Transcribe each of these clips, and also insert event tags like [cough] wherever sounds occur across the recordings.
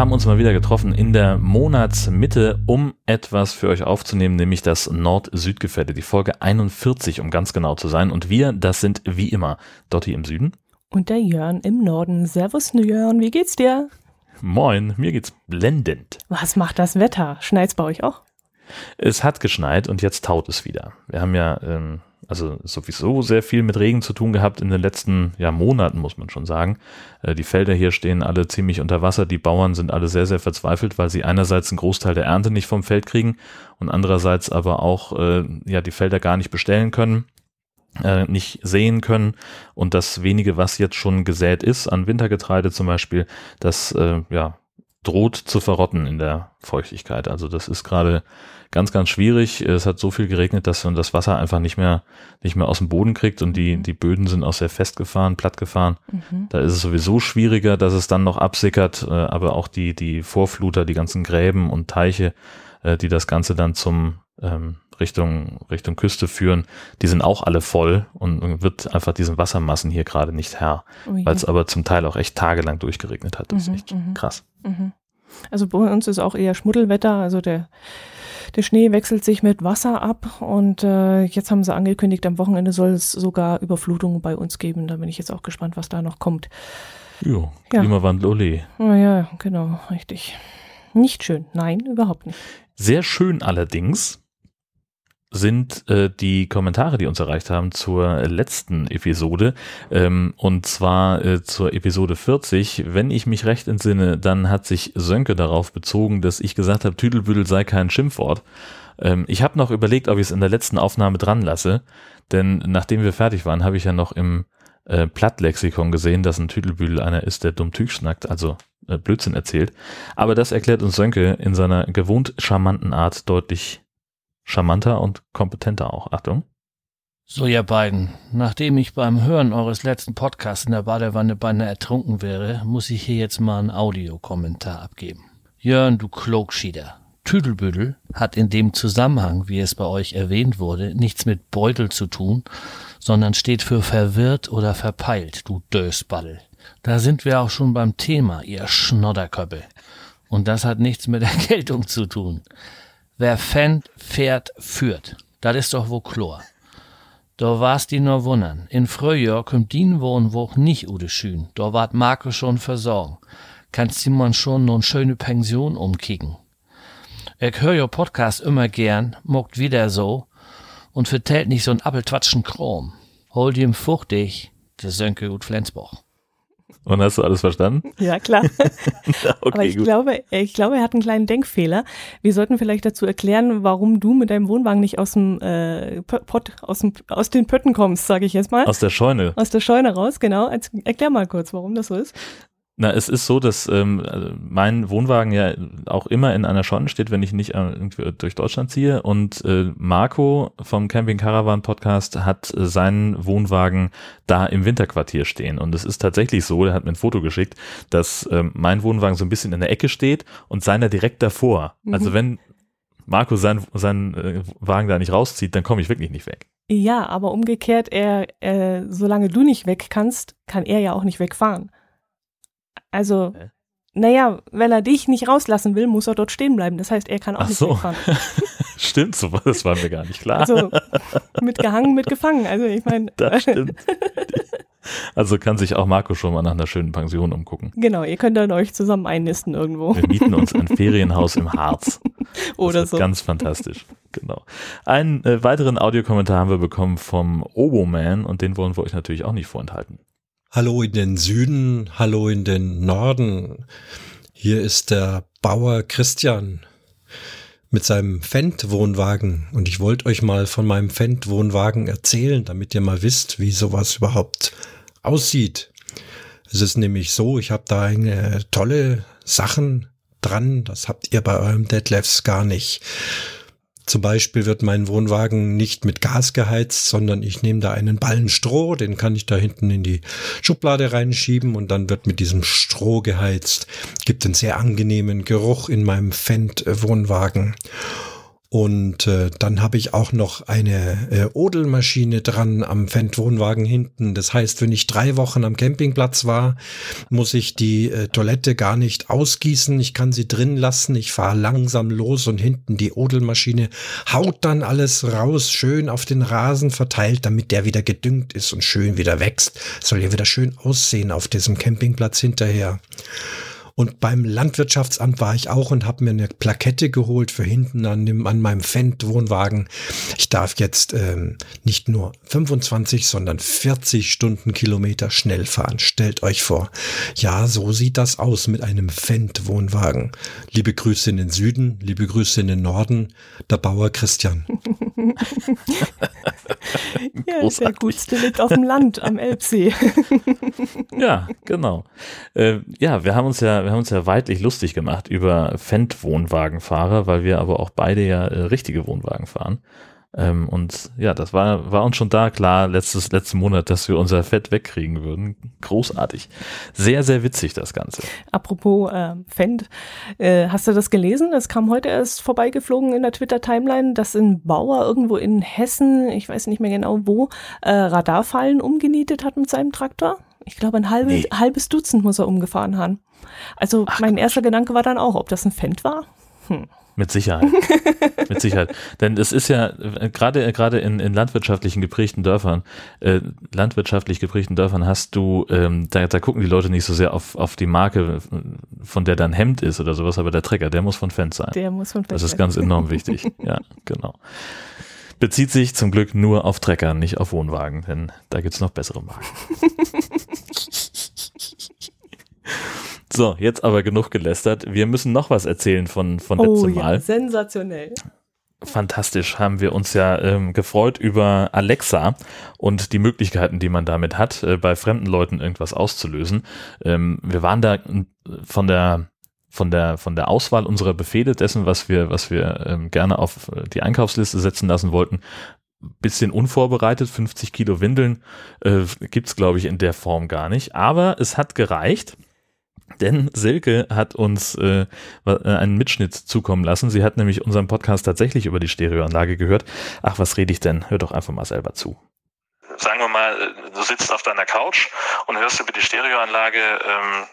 Wir haben uns mal wieder getroffen in der Monatsmitte, um etwas für euch aufzunehmen, nämlich das Nord-Süd-Gefälle, die Folge 41, um ganz genau zu sein. Und wir, das sind wie immer Dotti im Süden. Und der Jörn im Norden. Servus Jörn, wie geht's dir? Moin, mir geht's blendend. Was macht das Wetter? Schneit's bei euch auch? Es hat geschneit und jetzt taut es wieder. Wir haben ja ähm, also sowieso sehr viel mit Regen zu tun gehabt in den letzten ja, Monaten, muss man schon sagen. Äh, die Felder hier stehen alle ziemlich unter Wasser. Die Bauern sind alle sehr, sehr verzweifelt, weil sie einerseits einen Großteil der Ernte nicht vom Feld kriegen und andererseits aber auch äh, ja die Felder gar nicht bestellen können äh, nicht sehen können und das wenige, was jetzt schon gesät ist, an Wintergetreide zum Beispiel, das äh, ja droht zu verrotten in der Feuchtigkeit. Also das ist gerade ganz, ganz schwierig. Es hat so viel geregnet, dass man das Wasser einfach nicht mehr, nicht mehr aus dem Boden kriegt und die, die Böden sind auch sehr festgefahren, plattgefahren. Mhm. Da ist es sowieso schwieriger, dass es dann noch absickert, äh, aber auch die, die Vorfluter, die ganzen Gräben und Teiche, äh, die das Ganze dann zum ähm, Richtung, Richtung Küste führen, die sind auch alle voll und wird einfach diesen Wassermassen hier gerade nicht Herr, oh weil es aber zum Teil auch echt tagelang durchgeregnet hat. Das mhm, ist echt mhm. krass. Mhm. Also bei uns ist auch eher Schmuddelwetter, also der der Schnee wechselt sich mit Wasser ab und äh, jetzt haben sie angekündigt, am Wochenende soll es sogar Überflutungen bei uns geben. Da bin ich jetzt auch gespannt, was da noch kommt. Jo, ja, Klimawandel, ole. Ja, genau, richtig. Nicht schön, nein, überhaupt nicht. Sehr schön allerdings sind äh, die Kommentare, die uns erreicht haben zur letzten Episode. Ähm, und zwar äh, zur Episode 40. Wenn ich mich recht entsinne, dann hat sich Sönke darauf bezogen, dass ich gesagt habe, Tüdelbüdel sei kein Schimpfwort. Ähm, ich habe noch überlegt, ob ich es in der letzten Aufnahme dran lasse. Denn nachdem wir fertig waren, habe ich ja noch im äh, Plattlexikon gesehen, dass ein Tüdelbüdel einer ist, der dumm Tüg schnackt, also äh, Blödsinn erzählt. Aber das erklärt uns Sönke in seiner gewohnt charmanten Art deutlich charmanter und kompetenter auch. Achtung. So, ihr beiden, nachdem ich beim Hören eures letzten Podcasts in der Badewanne beinahe ertrunken wäre, muss ich hier jetzt mal einen Audiokommentar abgeben. Jörn, du Klogschieder. Tüdelbüdel hat in dem Zusammenhang, wie es bei euch erwähnt wurde, nichts mit Beutel zu tun, sondern steht für verwirrt oder verpeilt, du Dösbaddel. Da sind wir auch schon beim Thema, ihr Schnodderköppel. Und das hat nichts mit [laughs] Erkältung zu tun. Wer fänd, fährt, führt. Das ist doch wohl Chlor. Da war's die nur wundern. In Frühjahr kommt din wohnen woch nicht ude schön. Da wart Marco schon versorgen. Kannst man schon no schöne Pension umkicken. Ich hör jo Podcast immer gern, mogt wieder so und vertellt nicht so ein Appeltwatschen Krom. Hol ihm fuchtig, der Sönke gut Flensburg. Und hast du alles verstanden? [laughs] Ja, klar. [laughs] okay, Aber ich glaube, ich glaube, er hat einen kleinen Denkfehler. Wir sollten vielleicht dazu erklären, warum du mit deinem Wohnwagen nicht aus dem äh, Pott, aus, dem, aus den Pötten kommst, sage ich jetzt mal. Aus der Scheune. Aus der Scheune raus, genau. Erklär mal kurz, warum das so ist. Na, es ist so, dass ähm, also mein Wohnwagen ja auch immer in einer Scheune steht, wenn ich nicht äh, irgendwie durch Deutschland ziehe. Und äh, Marco vom Camping Caravan Podcast hat äh, seinen Wohnwagen da im Winterquartier stehen. Und es ist tatsächlich so, er hat mir ein Foto geschickt, dass ähm, mein Wohnwagen so ein bisschen in der Ecke steht und seiner direkt davor. Mhm. Also wenn Marco seinen, seinen äh, Wagen da nicht rauszieht, dann komme ich wirklich nicht weg. Ja, aber umgekehrt, er, äh, solange du nicht weg kannst, kann er ja auch nicht wegfahren. Also, äh? naja, wenn er dich nicht rauslassen will, muss er dort stehen bleiben. Das heißt, er kann auch Ach nicht so. wegfahren. [laughs] stimmt, so, das war mir gar nicht klar. Also, mitgehangen, mitgefangen. Also, ich meine. [laughs] Das [laughs] stimmt. Also kann sich auch Marco schon mal nach einer schönen Pension umgucken. Genau, ihr könnt dann euch zusammen einnisten irgendwo. Wir mieten uns ein Ferienhaus im Harz. Das Oder so. Ganz fantastisch. Genau. Einen äh, weiteren Audiokommentar haben wir bekommen vom Oboman und den wollen wir euch natürlich auch nicht vorenthalten. Hallo in den Süden, hallo in den Norden. Hier ist der Bauer Christian mit seinem Fendt-Wohnwagen und ich wollte euch mal von meinem Fendt-Wohnwagen erzählen, damit ihr mal wisst, wie sowas überhaupt aussieht. Es ist nämlich so, ich habe da eine tolle Sachen dran, das habt ihr bei eurem Deadlifts gar nicht. Zum Beispiel wird mein Wohnwagen nicht mit Gas geheizt, sondern ich nehme da einen Ballen Stroh, den kann ich da hinten in die Schublade reinschieben und dann wird mit diesem Stroh geheizt. Gibt einen sehr angenehmen Geruch in meinem Fendt-Wohnwagen. Und äh, dann habe ich auch noch eine äh, Odelmaschine dran am Fendt-Wohnwagen hinten. Das heißt, wenn ich drei Wochen am Campingplatz war, muss ich die äh, Toilette gar nicht ausgießen. Ich kann sie drin lassen. Ich fahre langsam los und hinten die Odelmaschine haut dann alles raus, schön auf den Rasen verteilt, damit der wieder gedüngt ist und schön wieder wächst. Soll ja wieder schön aussehen auf diesem Campingplatz hinterher. Und beim Landwirtschaftsamt war ich auch und habe mir eine Plakette geholt für hinten an, dem, an meinem Fendt-Wohnwagen. Ich darf jetzt ähm, nicht nur 25, sondern 40 Stundenkilometer schnell fahren. Stellt euch vor. Ja, so sieht das aus mit einem Fendt-Wohnwagen. Liebe Grüße in den Süden, liebe Grüße in den Norden, der Bauer Christian. [laughs] [laughs] ja, ist der gutste liegt auf dem Land am Elbsee. [laughs] ja, genau. Äh, ja, wir haben uns ja, wir haben uns ja weitlich lustig gemacht über Fendt-Wohnwagenfahrer, weil wir aber auch beide ja äh, richtige Wohnwagen fahren. Ähm, und ja, das war, war uns schon da klar, letztes, letzten Monat, dass wir unser Fett wegkriegen würden. Großartig. Sehr, sehr witzig, das Ganze. Apropos äh, Fendt, äh, hast du das gelesen? Es kam heute erst vorbeigeflogen in der Twitter-Timeline, dass ein Bauer irgendwo in Hessen, ich weiß nicht mehr genau wo, äh, Radarfallen umgenietet hat mit seinem Traktor. Ich glaube, ein halbe, nee. halbes Dutzend muss er umgefahren haben. Also Ach, mein erster Gedanke war dann auch, ob das ein Fendt war. Hm. Mit Sicherheit. [laughs] Mit Sicherheit. Denn es ist ja gerade gerade in, in landwirtschaftlichen geprägten Dörfern, äh, landwirtschaftlich geprägten Dörfern hast du, ähm, da, da gucken die Leute nicht so sehr auf, auf die Marke, von der dann Hemd ist oder sowas, aber der Trecker, der muss von Fendt sein. Der muss von Fendt Das ist ganz enorm wichtig. [laughs] Ja, genau. Bezieht sich zum Glück nur auf Trecker, nicht auf Wohnwagen, denn da gibt's noch bessere Marken. [laughs] So, jetzt aber genug gelästert. Wir müssen noch was erzählen von, von oh, letztem Mal. Ja, sensationell. Fantastisch, haben wir uns ja ähm, gefreut über Alexa und die Möglichkeiten, die man damit hat, äh, bei fremden Leuten irgendwas auszulösen. Ähm, wir waren da äh, von der von der von der Auswahl unserer Befehle dessen, was wir was wir ähm, gerne auf äh, die Einkaufsliste setzen lassen wollten, bisschen unvorbereitet. 50 Kilo Windeln äh, gibt's glaube ich in der Form gar nicht, aber es hat gereicht. Denn Silke hat uns äh, äh, einen Mitschnitt zukommen lassen. Sie hat nämlich unseren Podcast tatsächlich über die Stereoanlage gehört. Ach, was rede ich denn? Hör doch einfach mal selber zu. Sagen wir mal, äh, du sitzt auf deiner Couch und hörst über die Stereoanlage ähm,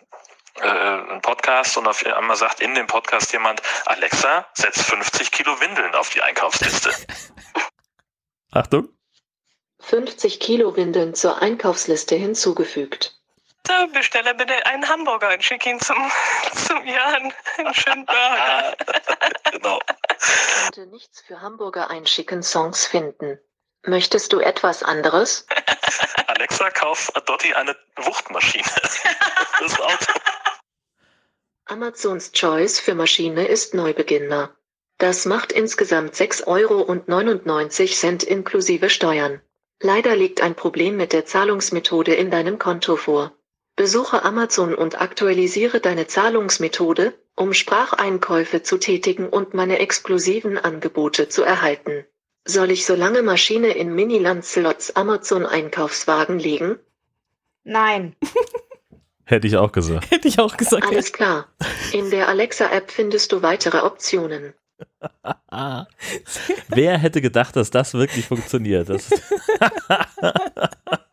äh, einen Podcast und auf einmal sagt in dem Podcast jemand, Alexa, setz 50 Kilo Windeln auf die Einkaufsliste. [laughs] Achtung. 50 Kilo Windeln zur Einkaufsliste hinzugefügt. Bitte bestelle bitte einen Hamburger und schick ihn zum, [laughs] zum Jan. Einen schönen Burger. [laughs] genau. Ich konnte nichts für Hamburger einschicken Songs finden. Möchtest du etwas anderes? [laughs] Alexa, kauf Dotti eine Wuchtmaschine. Das Auto. Amazons Choice für Maschine ist Neubeginner. Das macht insgesamt 6,99 Euro inklusive Steuern. Leider liegt ein Problem mit der Zahlungsmethode in deinem Konto vor. Besuche Amazon und aktualisiere deine Zahlungsmethode, um Spracheinkäufe zu tätigen und meine exklusiven Angebote zu erhalten. Soll ich so lange Maschine in Mini-Landslots Amazon Einkaufswagen legen? Nein. [laughs] Hätte ich auch gesagt. Hätte ich auch gesagt. Alles klar. In der Alexa-App findest du weitere Optionen. [laughs] Wer hätte gedacht, dass das wirklich funktioniert? Das [laughs]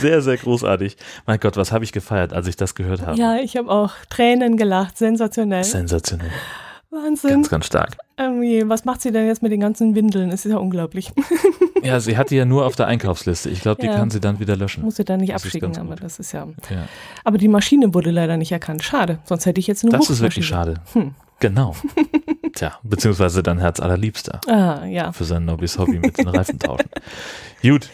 Sehr, sehr großartig. Mein Gott, was habe ich gefeiert, als ich das gehört habe. Ja, ich habe auch Tränen gelacht. Sensationell. Sensationell. Wahnsinn. Ganz, ganz stark. Ähm, was macht sie denn jetzt mit den ganzen Windeln? Es ist ja unglaublich. [laughs] Ja, sie hat die ja nur auf der Einkaufsliste. Ich glaube, die ja. kann sie dann wieder löschen. Muss sie dann nicht das abschicken, aber das ist ja, ja, Aber die Maschine wurde leider nicht erkannt. Schade. Sonst hätte ich jetzt nur Das ist wirklich schade. Hm. Genau. [laughs] Tja, beziehungsweise dein Herz allerliebster. Ah, ja. Für sein Nobis Hobby mit den Reifen tauschen. Gut.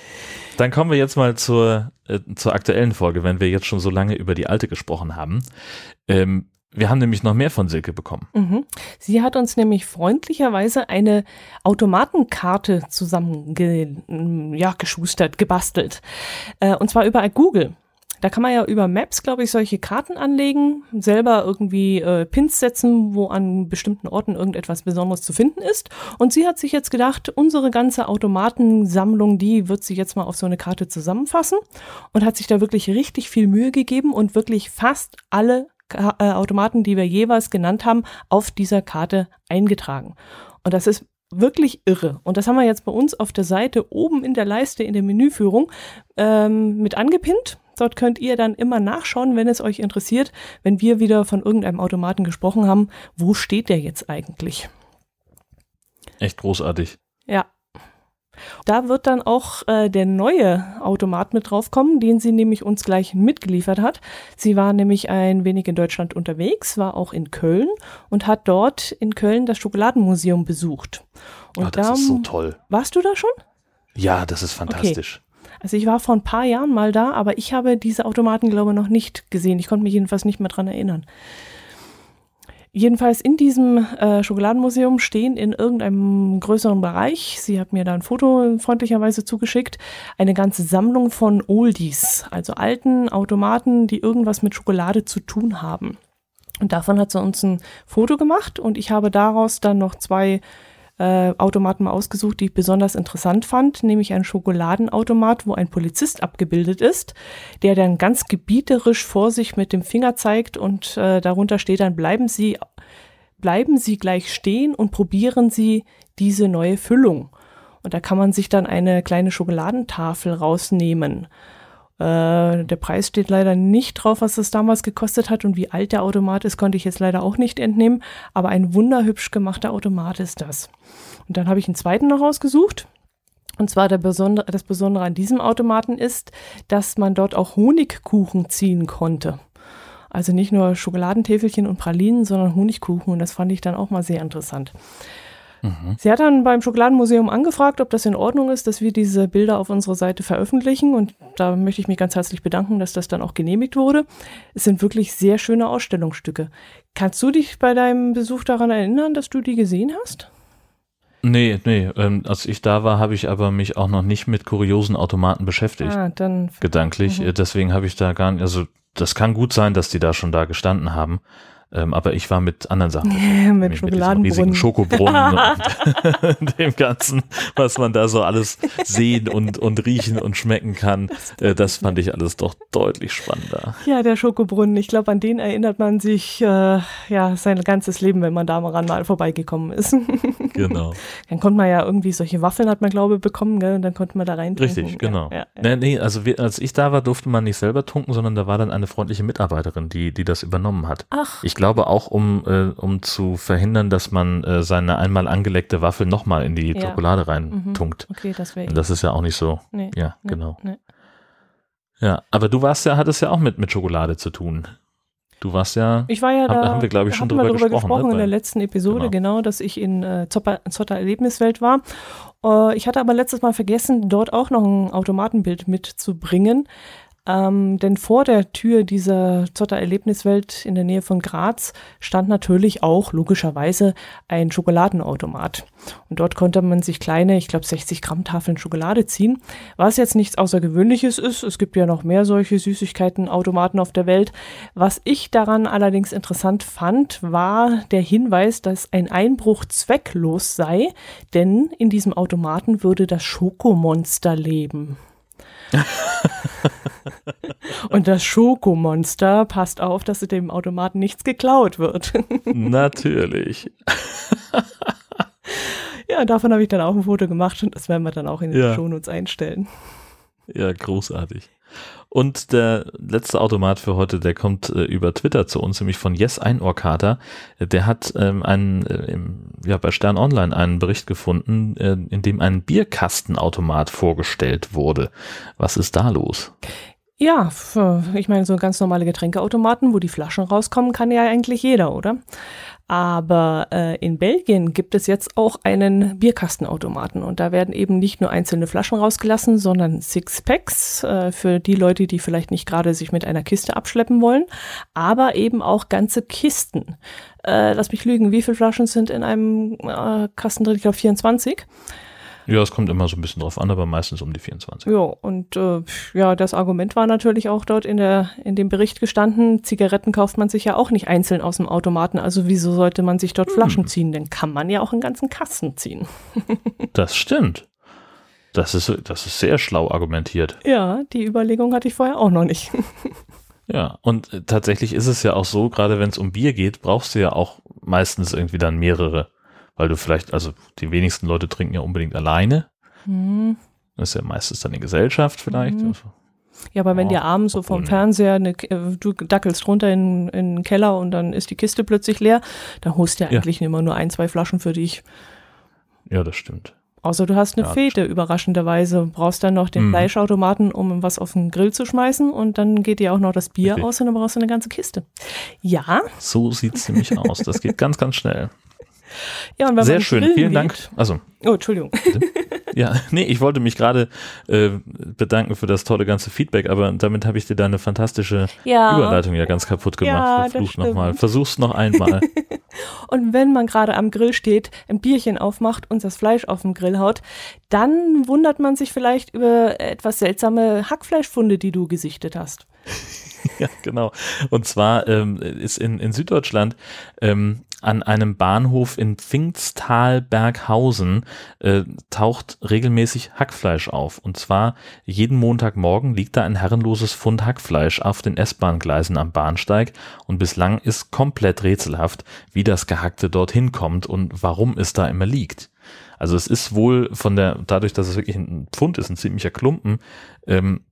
Dann kommen wir jetzt mal zur, äh, zur aktuellen Folge, wenn wir jetzt schon so lange über die alte gesprochen haben. Ähm, wir haben nämlich noch mehr von Silke bekommen. Mhm. Sie hat uns nämlich freundlicherweise eine Automatenkarte zusammen ja, gebastelt. Äh, und zwar über Google. Da kann man ja über Maps, glaube ich, solche Karten anlegen, selber irgendwie äh, Pins setzen, wo an bestimmten Orten irgendetwas Besonderes zu finden ist. Und sie hat sich jetzt gedacht, unsere ganze Automatensammlung, die wird sie jetzt mal auf so eine Karte zusammenfassen und hat sich da wirklich richtig viel Mühe gegeben und wirklich fast alle äh, Automaten, die wir jeweils genannt haben, auf dieser Karte eingetragen. Und das ist wirklich irre. Und das haben wir jetzt bei uns auf der Seite oben in der Leiste in der Menüführung ähm, mit angepinnt. Dort könnt ihr dann immer nachschauen, wenn es euch interessiert, wenn wir wieder von irgendeinem Automaten gesprochen haben, wo steht der jetzt eigentlich? Echt großartig. Ja. Da wird dann auch äh, der neue Automat mit draufkommen, den sie nämlich uns gleich mitgeliefert hat. Sie war nämlich ein wenig in Deutschland unterwegs, war auch in Köln und hat dort in Köln das Schokoladenmuseum besucht. Und Ah, das da, ist so toll. Warst du da schon? Ja, das ist fantastisch. Also ich war vor ein paar Jahren mal da, aber ich habe diese Automaten, glaube ich, noch nicht gesehen. Ich konnte mich jedenfalls nicht mehr dran erinnern. Jedenfalls in diesem äh, Schokoladenmuseum stehen in irgendeinem größeren Bereich, sie hat mir da ein Foto freundlicherweise zugeschickt, eine ganze Sammlung von Oldies, also alten Automaten, die irgendwas mit Schokolade zu tun haben. Und davon hat sie uns ein Foto gemacht und ich habe daraus dann noch zwei äh, Automaten mal ausgesucht, die ich besonders interessant fand, nämlich einen Schokoladenautomat, wo ein Polizist abgebildet ist, der dann ganz gebieterisch vor sich mit dem Finger zeigt und äh, darunter steht dann, bleiben Sie, bleiben Sie gleich stehen und probieren Sie diese neue Füllung. Und da kann man sich dann eine kleine Schokoladentafel rausnehmen. Äh, der Preis steht leider nicht drauf, was es damals gekostet hat und wie alt der Automat ist, konnte ich jetzt leider auch nicht entnehmen. Aber ein wunderhübsch gemachter Automat ist das. Und dann habe ich einen zweiten noch ausgesucht. Und zwar der Besondere, das Besondere an diesem Automaten ist, dass man dort auch Honigkuchen ziehen konnte. Also nicht nur Schokoladentäfelchen und Pralinen, sondern Honigkuchen. Und das fand ich dann auch mal sehr interessant. Sie hat dann beim Schokoladenmuseum angefragt, ob das in Ordnung ist, dass wir diese Bilder auf unserer Seite veröffentlichen. Und da möchte ich mich ganz herzlich bedanken, dass das dann auch genehmigt wurde. Es sind wirklich sehr schöne Ausstellungsstücke. Kannst du dich bei deinem Besuch daran erinnern, dass du die gesehen hast? Nee, nee, ähm, als ich da war, habe ich aber mich auch noch nicht mit kuriosen Automaten beschäftigt, Ah, dann. gedanklich. Mhm. Äh, Deswegen habe ich da gar nicht, also das kann gut sein, dass die da schon da gestanden haben. Ähm, aber ich war mit anderen Sachen. [laughs] beschäftigt, mit nämlich diesem riesigen Schokoladenbrunnen. Schokobrunnen [laughs] und [laughs] dem Ganzen, was man da so alles sehen und, und riechen und schmecken kann. Äh, das fand ich alles doch deutlich spannender. Ja, der Schokobrunnen. Ich glaube, an den erinnert man sich äh, ja sein ganzes Leben, wenn man daran mal vorbeigekommen ist. Genau. dann konnte man ja irgendwie solche Waffeln hat man glaube ich bekommen, gell? Und dann konnte man da rein. Richtig, genau. Ja, ja, ja. Nee, nee, also wir, als ich da war, durfte man nicht selber tunken, sondern da war dann eine freundliche Mitarbeiterin, die, die das übernommen hat. Ach, Ich glaube auch, um, äh, um zu verhindern, dass man äh, seine einmal angeleckte Waffel nochmal in die Ja. Schokolade mhm. reintunkt. okay, das wäre. Das ist ja auch nicht so. Nee, Ja, nee, genau. nee. Ja, aber du warst ja, hattest ja auch mit, mit Schokolade zu tun. Du warst ja, Ich war ja Haben- da. haben wir, glaub ich, schon drüber drüber gesprochen, ne, in der letzten Episode, Genau. genau, dass ich in äh, Zotter, Zotter Erlebniswelt war. Äh, ich hatte aber letztes Mal vergessen, dort auch noch ein Automatenbild mitzubringen. Ähm, denn vor der Tür dieser Zotter Erlebniswelt in der Nähe von Graz stand natürlich auch logischerweise ein Schokoladenautomat. Und dort konnte man sich kleine, ich glaube 60 Gramm Tafeln Schokolade ziehen. Was jetzt nichts Außergewöhnliches ist, es gibt ja noch mehr solche Süßigkeiten-Automaten auf der Welt. Was ich daran allerdings interessant fand, war der Hinweis, dass ein Einbruch zwecklos sei, denn in diesem Automaten würde das Schokomonster leben. [laughs] [laughs] Und das Schokomonster passt auf, dass dem Automaten nichts geklaut wird. [laughs] natürlich. ja, davon habe ich dann auch ein Foto gemacht und das werden wir dann auch in den Ja. Shownotes einstellen. Ja, großartig. Und der letzte Automat für heute, der kommt äh, über Twitter zu uns, nämlich von Yes Einohrkater. Äh, Der hat ähm, einen, äh, im, ja, bei Stern Online einen Bericht gefunden, äh, in dem ein Bierkastenautomat vorgestellt wurde. Was ist da los? Ja, ich meine, so ganz normale Getränkeautomaten, wo die Flaschen rauskommen, kann ja eigentlich jeder, oder? Aber äh, in Belgien gibt es jetzt auch einen Bierkastenautomaten und da werden eben nicht nur einzelne Flaschen rausgelassen, sondern Sixpacks äh, für die Leute, die vielleicht nicht gerade sich mit einer Kiste abschleppen wollen, aber eben auch ganze Kisten. Äh, lass mich lügen, wie viele Flaschen sind in einem äh, Kasten drin? Ich glaube 24. Ja, es kommt immer so ein bisschen drauf an, aber meistens um die 24. Ja, und äh, ja, das Argument war natürlich auch dort in, der, in dem Bericht gestanden, Zigaretten kauft man sich ja auch nicht einzeln aus dem Automaten, also wieso sollte man sich dort Flaschen ziehen? Dann kann man ja auch einen ganzen Kasten ziehen. [laughs] Das stimmt. Das ist, das ist sehr schlau argumentiert. Ja, die Überlegung hatte ich vorher auch noch nicht. [laughs] Ja, und tatsächlich ist es ja auch so, gerade wenn es um Bier geht, brauchst du ja auch meistens irgendwie dann mehrere. Weil du vielleicht, also die wenigsten Leute trinken ja unbedingt alleine. Hm. Das ist ja meistens dann in Gesellschaft vielleicht. Mhm. Also, Ja, aber wenn Ja, dir abends so vom ne. Fernseher, eine, äh, du dackelst runter in, in den Keller und dann ist die Kiste plötzlich leer, dann holst du ja Ja. eigentlich immer nur ein, zwei Flaschen für dich. ja, das stimmt. Außer du hast eine Ja, Fete, überraschenderweise. Brauchst dann noch den Mhm. Fleischautomaten, um was auf den Grill zu schmeißen und dann geht dir auch noch das Bier Richtig. aus und dann brauchst du eine ganze Kiste. Ja, So sieht es nämlich aus. Das geht ganz, ganz schnell. Ja Sehr schön. grillen Vielen Dank. geht- Also, Oh, Entschuldigung. ja, nee, ich wollte mich gerade äh, bedanken für das tolle ganze Feedback, aber damit habe ich dir deine fantastische Ja. Überleitung ja ganz kaputt gemacht. Ja, stimmt. nochmal. Versuch's noch einmal. [laughs] Und wenn man gerade am Grill steht, ein Bierchen aufmacht und das Fleisch auf den Grill haut, dann wundert man sich vielleicht über etwas seltsame Hackfleischfunde, die du gesichtet hast. [laughs] Ja, genau. Und zwar ähm, ist in, in Süddeutschland ähm, an einem Bahnhof in Pfingstal-Berghausen äh, taucht regelmäßig Hackfleisch auf. Und zwar jeden Montagmorgen liegt da ein herrenloses Pfund Hackfleisch auf den S-Bahn-Gleisen am Bahnsteig. Und bislang ist komplett rätselhaft, wie das Gehackte dorthin kommt und warum es da immer liegt. Also es ist wohl von der, dadurch, dass es wirklich ein Pfund ist, ein ziemlicher Klumpen, ähm,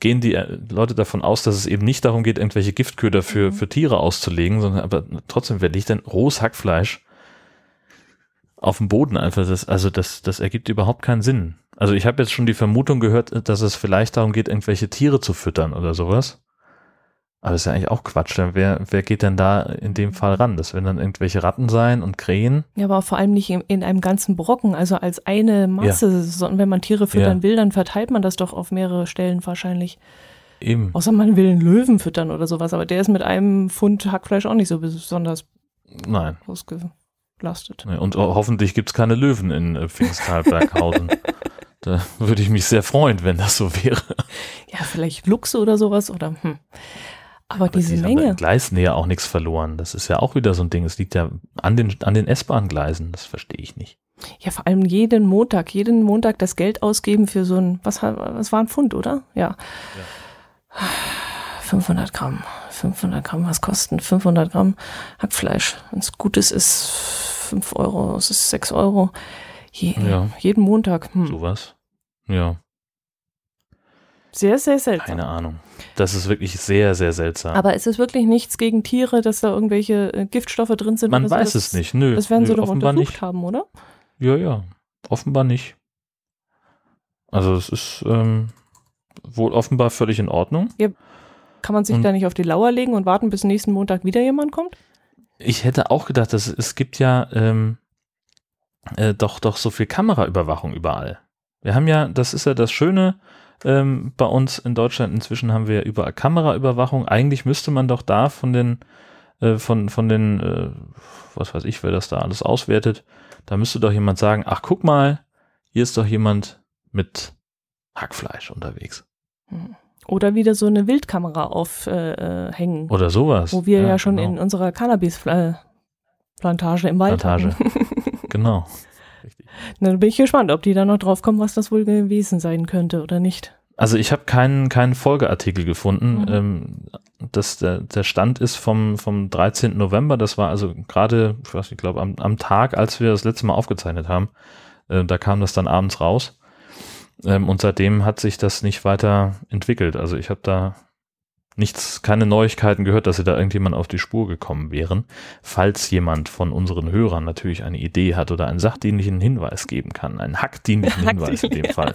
gehen die äh, Leute davon aus, dass es eben nicht darum geht, irgendwelche Giftköder für, für Tiere auszulegen, sondern aber trotzdem, wer legt denn rohes Hackfleisch auf dem Boden einfach? Das, also das, das ergibt überhaupt keinen Sinn. Also ich habe jetzt schon die Vermutung gehört, dass es vielleicht darum geht, irgendwelche Tiere zu füttern oder sowas. Aber das ist ja eigentlich auch Quatsch. Denn wer, wer geht denn da in dem Fall ran? Das werden dann irgendwelche Ratten sein und Krähen. Ja, aber vor allem nicht in, in einem ganzen Brocken, also als eine Masse, sondern wenn man Tiere füttern Ja. will, dann verteilt man das doch auf mehrere Stellen wahrscheinlich. Eben. Außer man will einen Löwen füttern oder sowas, aber der ist mit einem Pfund Hackfleisch auch nicht so besonders Nein. ausgelastet. Und ho- hoffentlich gibt's keine Löwen in äh, Pfingstal-Berghausen. [laughs] da würde ich mich sehr freuen, wenn das so wäre. Ja, vielleicht Luchse oder sowas oder hm. Aber, diese die haben Menge. in Gleisnähe auch nichts verloren. Das ist ja auch wieder so ein Ding. Es liegt ja an den, an den S-Bahn-Gleisen. Das verstehe ich nicht. Ja, vor allem jeden Montag, jeden Montag das Geld ausgeben für so ein, was, was war ein Pfund, oder? Ja. 500 Gramm, 500 Gramm, was kosten 500 Gramm Hackfleisch? Wenn es gutes ist, 5 Euro, es ist 6 Euro. Je, Ja. Jeden Montag. Hm. Sowas. Ja, Sehr, sehr seltsam. keine Ahnung. Das ist wirklich sehr, sehr seltsam. Aber es ist wirklich nichts gegen Tiere, dass da irgendwelche äh, Giftstoffe drin sind? Man so? weiß das, es nicht. Nö, Das werden nö, sie doch offenbar untersucht nicht. haben, oder? Ja, ja. Offenbar nicht. Also es ist ähm, wohl offenbar völlig in Ordnung. Kann man sich Und- da nicht auf die Lauer legen und warten, bis nächsten Montag wieder jemand kommt? Ich hätte auch gedacht, dass es gibt ja ähm, äh, doch doch so viel Kameraüberwachung überall. Wir haben ja, das ist ja das Schöne ähm, bei uns in Deutschland. Inzwischen haben wir überall Kameraüberwachung. Eigentlich müsste man doch da von den äh, von von den äh, was weiß ich, wer das da alles auswertet. Da müsste doch jemand sagen, ach guck mal, hier ist doch jemand mit Hackfleisch unterwegs Oder wieder so eine Wildkamera aufhängen, äh, hängen, oder sowas. wo wir ja, schon genau. in unserer Cannabis-Plantage im Wald Plantage. [laughs] genau. Na, Da bin ich gespannt, ob die da noch drauf kommen, was das wohl gewesen sein könnte oder nicht. Also ich habe keinen, keinen Folgeartikel gefunden. Mhm. Ähm, das, der, der Stand ist vom, vom 13. November. Das war also gerade, ich weiß nicht, ich glaube am, am Tag, als wir das letzte Mal aufgezeichnet haben. Äh, da kam das dann abends raus. Ähm, und seitdem hat sich das nicht weiter entwickelt. Also ich habe da nichts, keine Neuigkeiten gehört, dass sie da irgendjemand auf die Spur gekommen wären. Falls jemand von unseren Hörern natürlich eine Idee hat oder einen sachdienlichen Hinweis geben kann, einen hackdienlichen [laughs] Hinweis in dem. Fall,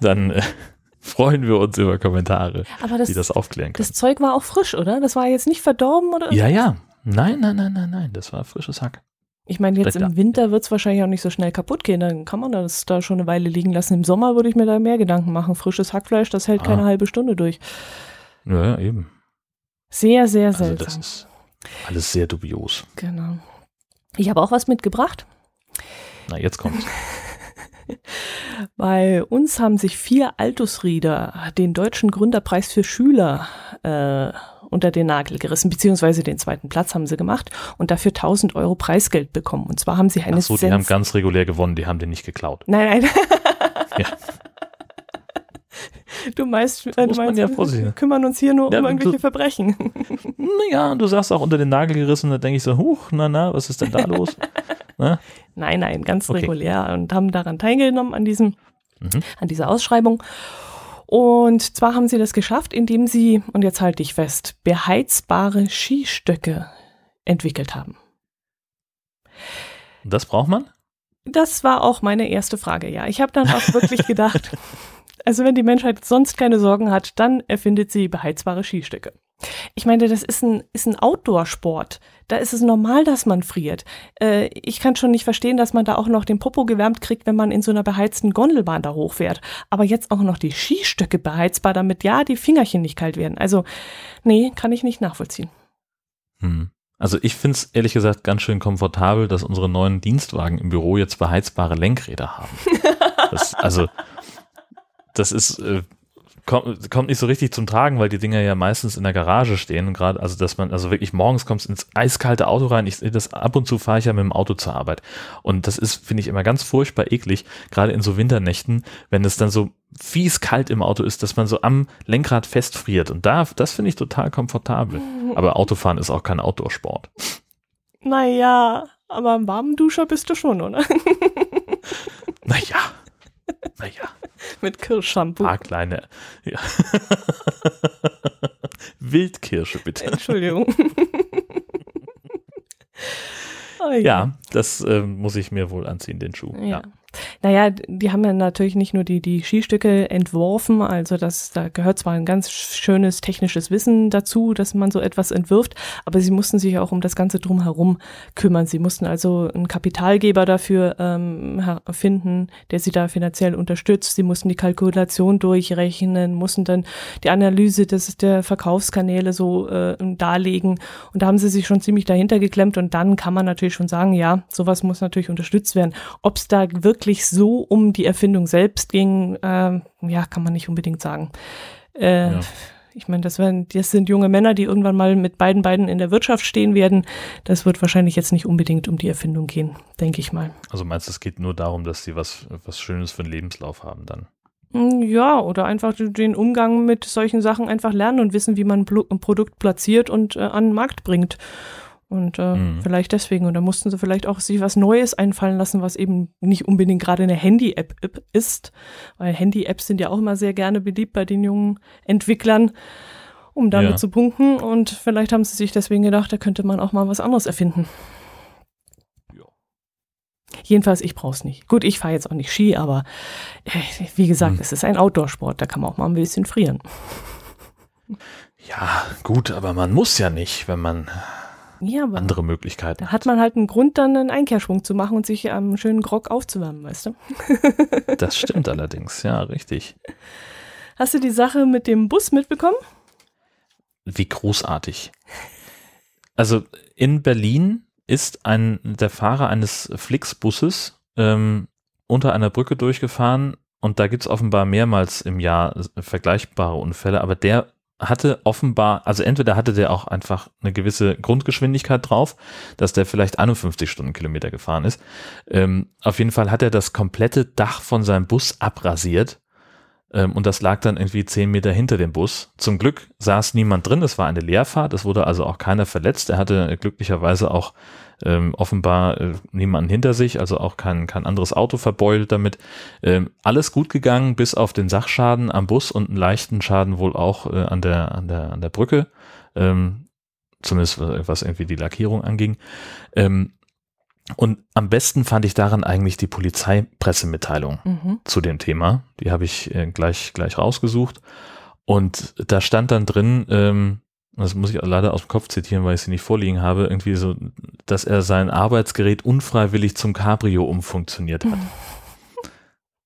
dann äh, [laughs] freuen wir uns über Kommentare, Aber das, die das aufklären können. das Zeug war auch frisch, oder? Das war jetzt nicht verdorben oder? Ja, ja. Nein, nein, nein, nein, nein. Das war frisches Hack. Ich meine, jetzt im Winter wird es wahrscheinlich auch nicht so schnell kaputt gehen. Dann kann man das da schon eine Weile liegen lassen. Im Sommer würde ich mir da mehr Gedanken machen. Frisches Hackfleisch, das hält Ah. keine halbe Stunde durch. Ja, ja, eben. Sehr, sehr Also seltsam. das ist alles sehr dubios. genau. Ich habe auch was mitgebracht. Na, jetzt kommt's. [laughs] Bei uns haben sich vier Altusrieder den deutschen Gründerpreis für Schüler äh, unter den Nagel gerissen, beziehungsweise den zweiten Platz haben sie gemacht und dafür 1000 Euro Preisgeld bekommen. Und zwar haben sie eine Ach so, die Sens- haben ganz regulär gewonnen, die haben den nicht geklaut. Nein, nein. [laughs] Ja. [laughs] Du meinst, äh, du meinst ja wir kümmern uns hier nur Ja, um du- irgendwelche Verbrechen. [laughs] Naja, du sagst auch unter den Nagel gerissen, da denke ich so, huch, na, na, was ist denn da los? [laughs] Ne? Nein, nein, ganz Okay. regulär und haben daran teilgenommen an diesem, Mhm. an dieser Ausschreibung. Und zwar haben sie das geschafft, indem sie, und jetzt halte ich fest, beheizbare Skistöcke entwickelt haben. Das braucht man? Das war auch meine erste Frage, ja. Ich habe dann auch wirklich [laughs] gedacht, also wenn die Menschheit sonst keine Sorgen hat, dann erfindet sie beheizbare Skistöcke. Ich meine, das ist ein, ist ein Outdoor-Sport. Da ist es normal, dass man friert. Äh, ich kann schon nicht verstehen, dass man da auch noch den Popo gewärmt kriegt, wenn man in so einer beheizten Gondelbahn da hochfährt. Aber jetzt auch noch die Skistöcke beheizbar, damit ja die Fingerchen nicht kalt werden. Also, nee, kann ich nicht nachvollziehen. Hm. Also ich finde es ehrlich gesagt ganz schön komfortabel, dass unsere neuen Dienstwagen im Büro jetzt beheizbare Lenkräder haben. [laughs] Das, also das ist äh, kommt, kommt nicht so richtig zum Tragen, weil die Dinger ja meistens in der Garage stehen gerade, also dass man, also wirklich morgens kommst ins eiskalte Auto rein. Ich sehe das ab und zu fahre ich ja mit dem Auto zur Arbeit und das ist finde ich immer ganz furchtbar eklig, gerade in so Winternächten, wenn es dann so fies kalt im Auto ist, dass man so am Lenkrad festfriert und da, das finde ich total komfortabel. [laughs] Aber Autofahren ist auch kein Outdoor-Sport. Naja, aber im warmen Duscher bist du schon, oder? [laughs] Naja, naja, Mit Kirschshampoo. paar kleine. Ja. [laughs] Wildkirsche, bitte. Entschuldigung. [laughs] Oh je. Ja, das ähm, muss ich mir wohl anziehen, den Schuh. Ja. Ja. Naja, die haben ja natürlich nicht nur die, die Skistücke entworfen, also das, da gehört zwar ein ganz schönes technisches Wissen dazu, dass man so etwas entwirft, aber sie mussten sich auch um das Ganze drumherum kümmern. Sie mussten also einen Kapitalgeber dafür ähm, finden, der sie da finanziell unterstützt. Sie mussten die Kalkulation durchrechnen, mussten dann die Analyse des, der Verkaufskanäle so äh, darlegen und da haben sie sich schon ziemlich dahinter geklemmt und dann kann man natürlich schon sagen, ja, sowas muss natürlich unterstützt werden. Ob es da wirklich so um die Erfindung selbst ging, ähm, ja, kann man nicht unbedingt sagen. Äh, Ja. Ich meine, das, werden, das sind junge Männer, die irgendwann mal mit beiden Beinen in der Wirtschaft stehen werden. Das wird wahrscheinlich jetzt nicht unbedingt um die Erfindung gehen, denke ich mal. Also meinst du, es geht nur darum, dass sie was, was Schönes für einen Lebenslauf haben dann? Mm, Ja, oder einfach den Umgang mit solchen Sachen einfach lernen und wissen, wie man ein Produkt platziert und äh, an den Markt bringt. Und äh, Mhm. vielleicht deswegen. Und da mussten sie vielleicht auch sich was Neues einfallen lassen, was eben nicht unbedingt gerade eine Handy-App ist. Weil Handy-Apps sind ja auch immer sehr gerne beliebt bei den jungen Entwicklern, um damit Ja. zu punkten. Und vielleicht haben sie sich deswegen gedacht, da könnte man auch mal was anderes erfinden. Ja. Jedenfalls, ich brauche es nicht. Gut, ich fahre jetzt auch nicht Ski, aber äh, wie gesagt, Hm. es ist ein Outdoor-Sport, da kann man auch mal ein bisschen frieren. Ja, gut, aber man muss ja nicht, wenn man Ja, aber andere Möglichkeiten da hat man halt einen Grund, dann einen Einkehrschwung zu machen und sich am schönen Grog aufzuwärmen, weißt du? [laughs] Das stimmt allerdings, ja, richtig. Hast du die Sache mit dem Bus mitbekommen? Wie großartig. Also in Berlin ist ein, der Fahrer eines Flixbusses ähm, unter einer Brücke durchgefahren und da gibt es offenbar mehrmals im Jahr vergleichbare Unfälle, aber der hatte offenbar, also entweder hatte der auch einfach eine gewisse Grundgeschwindigkeit drauf, dass der vielleicht 51 Stundenkilometer gefahren ist. Ähm, auf jeden Fall hat er das komplette Dach von seinem Bus abrasiert ähm, und das lag dann irgendwie zehn Meter hinter dem Bus. Zum Glück saß niemand drin, es war eine Leerfahrt, es wurde also auch keiner verletzt. Er hatte glücklicherweise auch ähm, offenbar äh, niemanden hinter sich, also auch kein, kein anderes Auto verbeult damit. Ähm, alles gut gegangen, bis auf den Sachschaden am Bus und einen leichten Schaden wohl auch äh, an, der, an, der, an der Brücke. Ähm, zumindest was was irgendwie die Lackierung anging. Ähm, und am besten fand ich daran eigentlich die Polizeipressemitteilung Mhm. zu dem Thema. Die habe ich äh, gleich, gleich rausgesucht. Und da stand dann drin, ähm, das muss ich leider aus dem Kopf zitieren, weil ich sie nicht vorliegen habe, irgendwie so, dass er sein Arbeitsgerät unfreiwillig zum Cabrio umfunktioniert hat. [laughs]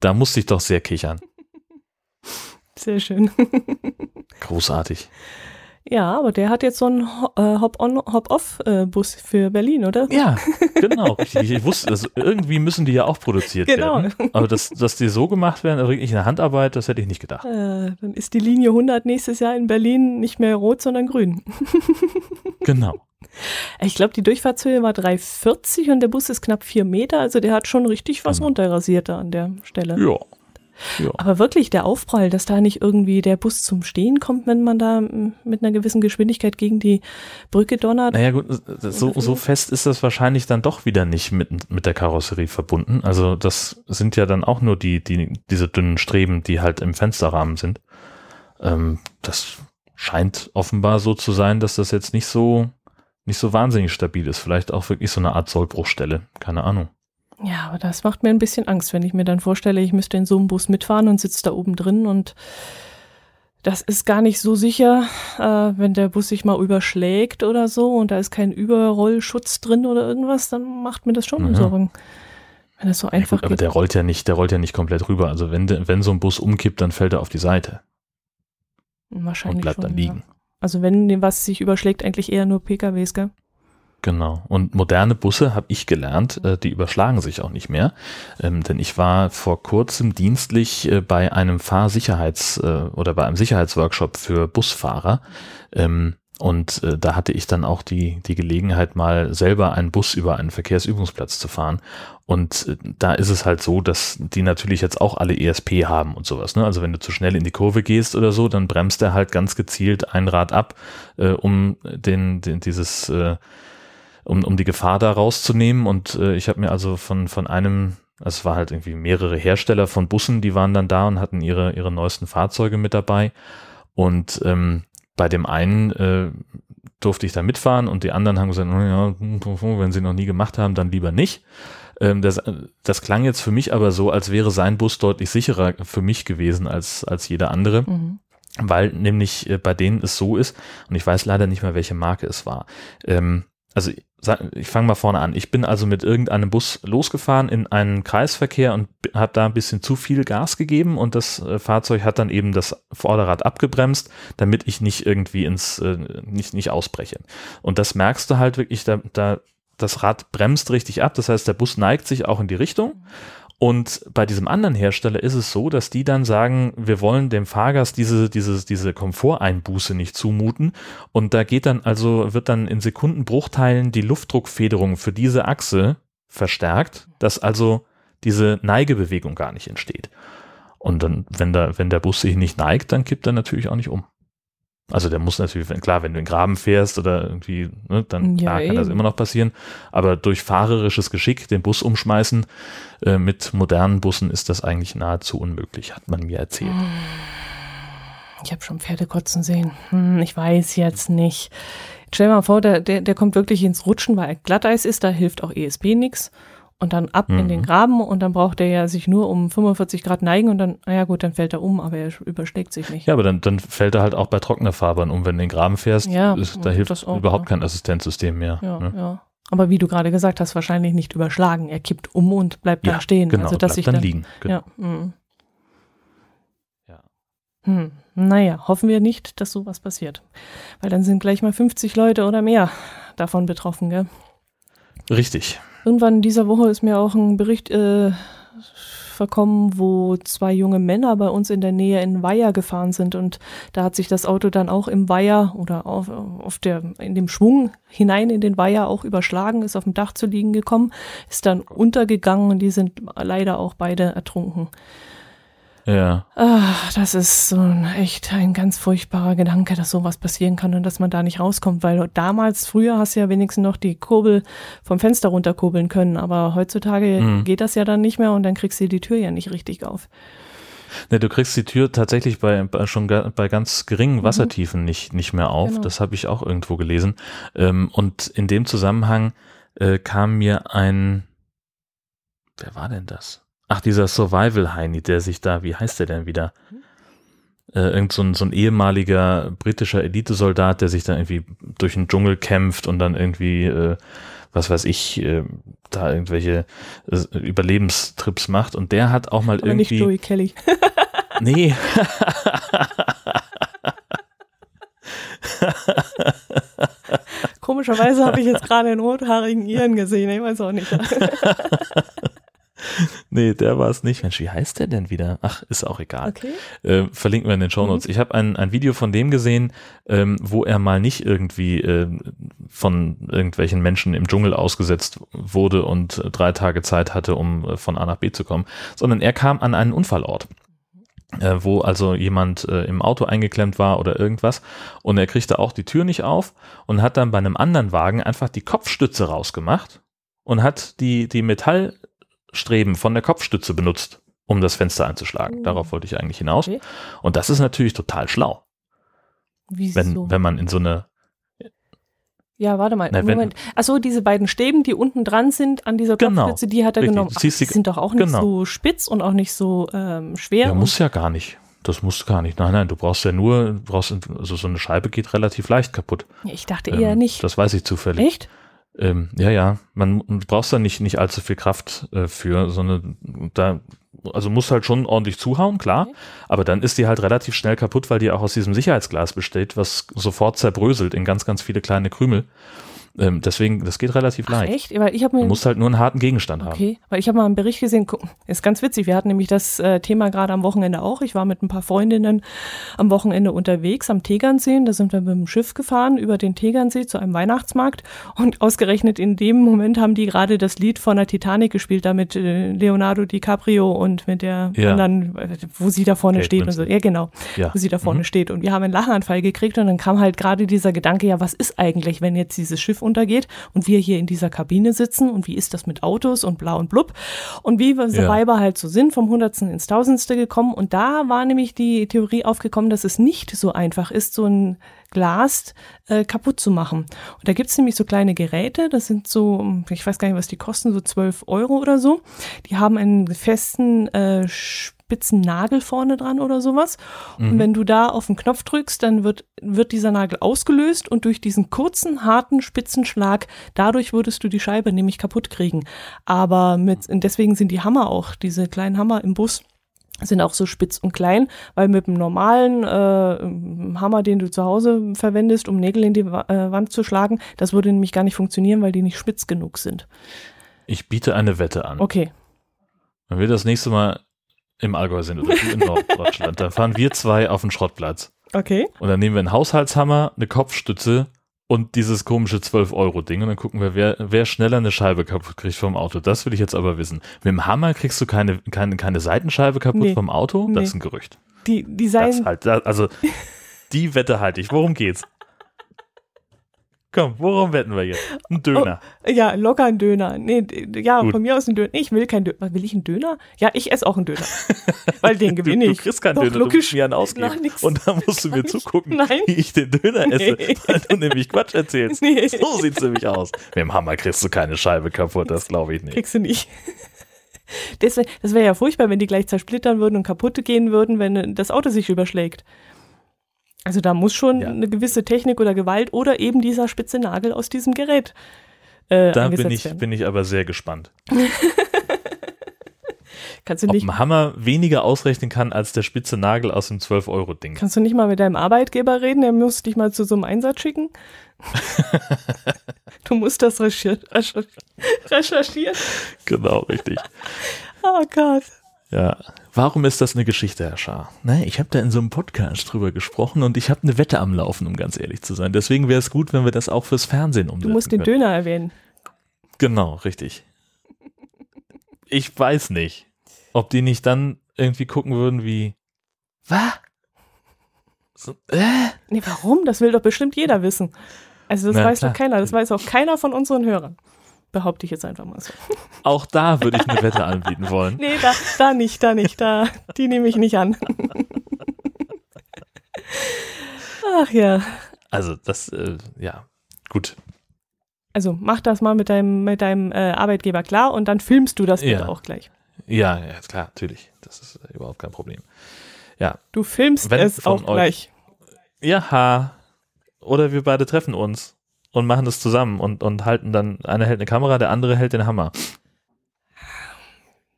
Da musste ich doch sehr kichern. Sehr schön. [laughs] Großartig. Ja, aber der hat jetzt so einen äh, Hop-on, Hop-off-Bus für Berlin, oder? Ja, genau. richtig. Ich wusste, also irgendwie müssen die ja auch produziert Genau. werden. Aber dass, dass die so gemacht werden, also wirklich eine Handarbeit, das hätte ich nicht gedacht. Äh, dann ist die Linie 100 nächstes Jahr in Berlin nicht mehr rot, sondern grün. [laughs] Genau. Ich glaube, die Durchfahrtshöhe war 3,40 und der Bus ist knapp 4 Meter, also der hat schon richtig was Mhm. runterrasiert da an der Stelle. Ja. Ja. Aber wirklich der Aufprall, dass da nicht irgendwie der Bus zum Stehen kommt, wenn man da mm, mit einer gewissen Geschwindigkeit gegen die Brücke donnert. Naja gut, so, so fest ist das wahrscheinlich dann doch wieder nicht mit, mit der Karosserie verbunden. Also das sind ja dann auch nur die, die, diese dünnen Streben, die halt im Fensterrahmen sind. Ähm, das scheint offenbar so zu sein, dass das jetzt nicht so, nicht so wahnsinnig stabil ist. Vielleicht auch wirklich so eine Art Sollbruchstelle. Keine Ahnung. Ja, aber das macht mir ein bisschen Angst, wenn ich mir dann vorstelle, ich müsste in so einem Bus mitfahren und sitze da oben drin und das ist gar nicht so sicher, äh, wenn der Bus sich mal überschlägt oder so und da ist kein Überrollschutz drin oder irgendwas, dann macht mir das schon Ja. Sorgen. Wenn das so Ja, einfach gut, aber geht. der rollt ja nicht, der rollt ja nicht komplett rüber. Also wenn, wenn so ein Bus umkippt, dann fällt er auf die Seite Wahrscheinlich und bleibt schon, dann liegen. Ja. Also wenn dem was sich überschlägt, eigentlich eher nur PKWs, gell? Genau. Und moderne Busse, habe ich gelernt, äh, die überschlagen sich auch nicht mehr. Ähm, denn ich war vor kurzem dienstlich äh, bei einem Fahrsicherheits- äh, oder bei einem Sicherheitsworkshop für Busfahrer. Ähm, und äh, da hatte ich dann auch die, die Gelegenheit, mal selber einen Bus über einen Verkehrsübungsplatz zu fahren. Und äh, da ist es halt so, dass die natürlich jetzt auch alle ESP haben und sowas. Ne? Also wenn du zu schnell in die Kurve gehst oder so, dann bremst er halt ganz gezielt ein Rad ab, äh, um den, den dieses äh, um, um die Gefahr da rauszunehmen. Und äh, ich habe mir also von, von einem, also es war halt irgendwie mehrere Hersteller von Bussen, die waren dann da und hatten ihre, ihre neuesten Fahrzeuge mit dabei. Und ähm, bei dem einen äh, durfte ich da mitfahren und die anderen haben gesagt, naja, wenn sie noch nie gemacht haben, dann lieber nicht. Ähm, das, das klang jetzt für mich aber so, als wäre sein Bus deutlich sicherer für mich gewesen als, als jeder andere Mhm. weil nämlich äh, bei denen es so ist, und ich weiß leider nicht mehr, welche Marke es war. Ähm, also ich fange mal vorne an. Ich bin also mit irgendeinem Bus losgefahren in einen Kreisverkehr und habe da ein bisschen zu viel Gas gegeben und das äh, Fahrzeug hat dann eben das Vorderrad abgebremst, damit ich nicht irgendwie ins äh, nicht nicht ausbreche. Und das merkst du halt wirklich, da, da das Rad bremst richtig ab, das heißt der Bus neigt sich auch in die Richtung. Und bei diesem anderen Hersteller ist es so, dass die dann sagen, wir wollen dem Fahrgast diese, diese, diese Komforteinbuße nicht zumuten. Und da geht dann also, wird dann in Sekundenbruchteilen die Luftdruckfederung für diese Achse verstärkt, dass also diese Neigebewegung gar nicht entsteht. Und dann, wenn der, wenn der Bus sich nicht neigt, dann kippt er natürlich auch nicht um. Also der muss natürlich, klar, wenn du in den Graben fährst oder irgendwie, ne, dann Ja, klar, kann das immer noch passieren. Aber durch fahrerisches Geschick den Bus umschmeißen, äh, mit modernen Bussen ist das eigentlich nahezu unmöglich, hat man mir erzählt. Ich habe schon Pferde kotzen sehen. Hm, ich weiß jetzt nicht. Stell dir mal vor, der, der, der kommt wirklich ins Rutschen, weil er Glatteis ist, da hilft auch ESP nix. Und dann ab in Mhm. den Graben und dann braucht er ja sich nur um 45 Grad neigen und dann, naja gut, dann fällt er um, aber er überschlägt sich nicht. Ja, aber dann, dann fällt er halt auch bei trockener Fahrbahn um, wenn du in den Graben fährst, Ja, ist, da hilft auch, überhaupt ja. kein Assistenzsystem mehr. Ja, ne? ja. Aber wie du gerade gesagt hast, wahrscheinlich nicht überschlagen. Er kippt um und bleibt da stehen. genau, also, dass bleibt sich dann, dann liegen. Genau. Ja. hm. Ja. Hm. Naja, hoffen wir nicht, dass sowas passiert. Weil dann sind gleich mal 50 Leute oder mehr davon betroffen, gell? Richtig. Irgendwann in dieser Woche ist mir auch ein Bericht äh, verkommen, wo zwei junge Männer bei uns in der Nähe in Weiher gefahren sind und da hat sich das Auto dann auch im Weiher oder auf, auf der, in dem Schwung hinein in den Weiher auch überschlagen, ist auf dem Dach zu liegen gekommen, ist dann untergegangen und die sind leider auch beide ertrunken. Ja. Ah, das ist so ein echt ein ganz furchtbarer Gedanke, dass sowas passieren kann und dass man da nicht rauskommt, weil damals, früher hast du ja wenigstens noch die Kurbel vom Fenster runterkurbeln können, aber heutzutage Mhm. geht das ja dann nicht mehr und dann kriegst du die Tür ja nicht richtig auf. Ne, du kriegst die Tür tatsächlich bei, bei schon ga, bei ganz geringen Mhm. Wassertiefen nicht, nicht mehr auf. Genau. Das habe ich auch irgendwo gelesen. Ähm, und in dem Zusammenhang äh, kam mir ein, wer war denn das? Ach, dieser Survival-Heini, der sich da, wie heißt der denn wieder? Äh, irgend so ein, so ein ehemaliger britischer Elitesoldat, der sich da irgendwie durch den Dschungel kämpft und dann irgendwie, äh, was weiß ich, äh, da irgendwelche äh, Überlebenstrips macht. Und der hat auch mal Aber nicht irgendwie. Joey Kelly. [laughs] [laughs] Nee. Komischerweise habe ich jetzt gerade einen rothaarigen Iren gesehen, ich weiß auch nicht. [laughs] [laughs] nee, der war es nicht. Mensch, wie heißt der denn wieder? Ach, ist auch egal. Okay. Äh, verlinken wir in den Shownotes. Ich habe ein, ein Video von dem gesehen, ähm, wo er mal nicht irgendwie äh, von irgendwelchen Menschen im Dschungel ausgesetzt wurde und drei Tage Zeit hatte, um äh, von A nach B zu kommen, sondern er kam an einen Unfallort. äh, wo also jemand äh, im Auto eingeklemmt war oder irgendwas und er kriegte auch die Tür nicht auf und hat dann bei einem anderen Wagen einfach die Kopfstütze rausgemacht und hat die, die Metallstreben von der Kopfstütze benutzt, um das Fenster einzuschlagen. Oh. Darauf wollte ich eigentlich hinaus. Okay. Und das ist natürlich total schlau, Wieso? wenn, wenn man in so eine, ja, warte mal. Na, Moment. Achso, diese beiden Stäben, die unten dran sind an dieser Genau. Kopfstütze, die hat er Richtig. genommen. Du Ach, die sind doch auch nicht genau. so spitz und auch nicht so ähm, schwer. ja, muss ja gar nicht. Das muss gar nicht. Nein, nein, du brauchst ja nur, du brauchst, also so eine Scheibe geht relativ leicht kaputt. Ich dachte eher Ähm, nicht. Das weiß ich zufällig. Echt? Ähm, ja, ja, man du brauchst da nicht, nicht allzu viel Kraft äh, für, sondern da, also muss halt schon ordentlich zuhauen, klar, Okay. aber dann ist die halt relativ schnell kaputt, weil die auch aus diesem Sicherheitsglas besteht, was sofort zerbröselt in ganz, ganz viele kleine Krümel. Ähm, deswegen, das geht relativ Ach, leicht. echt? Weil ich habe Du mir musst halt nur einen harten Gegenstand haben. Okay, weil ich habe mal einen Bericht gesehen, ist ganz witzig, wir hatten nämlich das äh, Thema gerade am Wochenende auch. Ich war mit ein paar Freundinnen am Wochenende unterwegs am Tegernsee, da sind wir mit dem Schiff gefahren über den Tegernsee zu einem Weihnachtsmarkt und ausgerechnet in dem Moment haben die gerade das Lied von der Titanic gespielt, da mit äh, Leonardo DiCaprio und mit der Ja. anderen, wo sie da vorne Kate steht und so. Ja, genau, Ja. wo sie da vorne Mhm. steht. Und wir haben einen Lachanfall gekriegt und dann kam halt gerade dieser Gedanke, ja, was ist eigentlich, wenn jetzt dieses Schiff untergeht und wir hier in dieser Kabine sitzen und wie ist das mit Autos und bla und blub und wie wir so Ja. Halt so sind, vom Hundertsten ins Tausendste gekommen und da war nämlich die Theorie aufgekommen, dass es nicht so einfach ist, so ein Glas äh, kaputt zu machen. Und da gibt's nämlich so kleine Geräte, das sind so, ich weiß gar nicht, was die kosten, so 12 Euro oder so. Die haben einen festen äh, spitzen Nagel vorne dran oder sowas. Und Mhm. wenn du da auf den Knopf drückst, dann wird, wird dieser Nagel ausgelöst und durch diesen kurzen, harten Spitzenschlag, dadurch würdest du die Scheibe nämlich kaputt kriegen. Aber mit, und deswegen sind die Hammer auch, diese kleinen Hammer im Bus, sind auch so spitz und klein, weil mit dem normalen äh, Hammer, den du zu Hause verwendest, um Nägel in die Wa äh, Wand zu schlagen, das würde nämlich gar nicht funktionieren, weil die nicht spitz genug sind. Ich biete eine Wette an. Okay. Wenn wir das nächste Mal im Allgäu sind oder du in Norddeutschland, dann fahren wir zwei auf den Schrottplatz. Okay. Und dann nehmen wir einen Haushaltshammer, eine Kopfstütze und dieses komische 12-Euro-Ding und dann gucken wir, wer, wer schneller eine Scheibe kaputt kriegt vom Auto. Das will ich jetzt aber wissen. Mit dem Hammer kriegst du keine, keine, keine Seitenscheibe kaputt Nee. vom Auto? Nee. Das ist ein Gerücht. Die, die Das seien, halt, also [laughs] die Wette halte ich. Worum geht's? Komm, worum wetten wir jetzt? Ein Döner. ja, locker ein Döner. Nee, ja, Gut. von mir aus ein Döner. Nee, ich will kein Döner. Will ich einen Döner? Ja, ich esse auch einen Döner. [laughs] weil den Du, gewinne du ich. kriegst keinen Doch, Döner, du logisch. musst mir einen ausgeben. Nix. Und dann musst du mir ich- zugucken, Nein. wie ich den Döner esse, Nee. weil du nämlich Quatsch erzählst. Nee. So sieht's nämlich aus. Mit dem Hammer kriegst du keine Scheibe kaputt, das glaube ich nicht. Kriegst du nicht. Das wäre wär ja furchtbar, wenn die gleich zersplittern würden und kaputt gehen würden, wenn das Auto sich überschlägt. Also da muss schon Ja. eine gewisse Technik oder Gewalt oder eben dieser spitze Nagel aus diesem Gerät äh, Da bin ich, werden. bin ich aber sehr gespannt. [laughs] Kannst du Ob nicht, ein Hammer weniger ausrechnen kann als der spitze Nagel aus dem 12-Euro-Ding. kannst du nicht mal mit deinem Arbeitgeber reden? Der muss dich mal zu so einem Einsatz schicken. [laughs] du musst das recherchieren. Genau, richtig. [laughs] Oh Gott. Ja. Warum ist das eine Geschichte, Herr Schaar? Ne, ich habe da in so einem Podcast drüber gesprochen und ich habe eine Wette am Laufen, um ganz ehrlich zu sein. Deswegen wäre es gut, wenn wir das auch fürs Fernsehen umsetzen Du musst den können. Döner erwähnen. Genau, richtig. Ich weiß nicht, ob die nicht dann irgendwie gucken würden wie, was? So, äh? Nee, warum? Das will doch bestimmt jeder wissen. Also das Na, weiß klar. doch keiner. Das weiß auch keiner von unseren Hörern. Behaupte ich jetzt einfach mal so. [laughs] Auch da würde ich eine Wette anbieten wollen. Nee, da, da nicht, da nicht, da, die nehme ich nicht an. Ach ja. Also das, äh, ja, gut. Also mach das mal mit deinem, mit deinem äh, Arbeitgeber klar und dann filmst du das bitte Ja. auch gleich. Ja, ja, klar, natürlich. Das ist äh, überhaupt kein Problem. Ja, Du filmst Wenn es auch euch- gleich. ja, oder wir beide treffen uns und machen das zusammen und, und halten dann, einer hält eine Kamera, der andere hält den Hammer.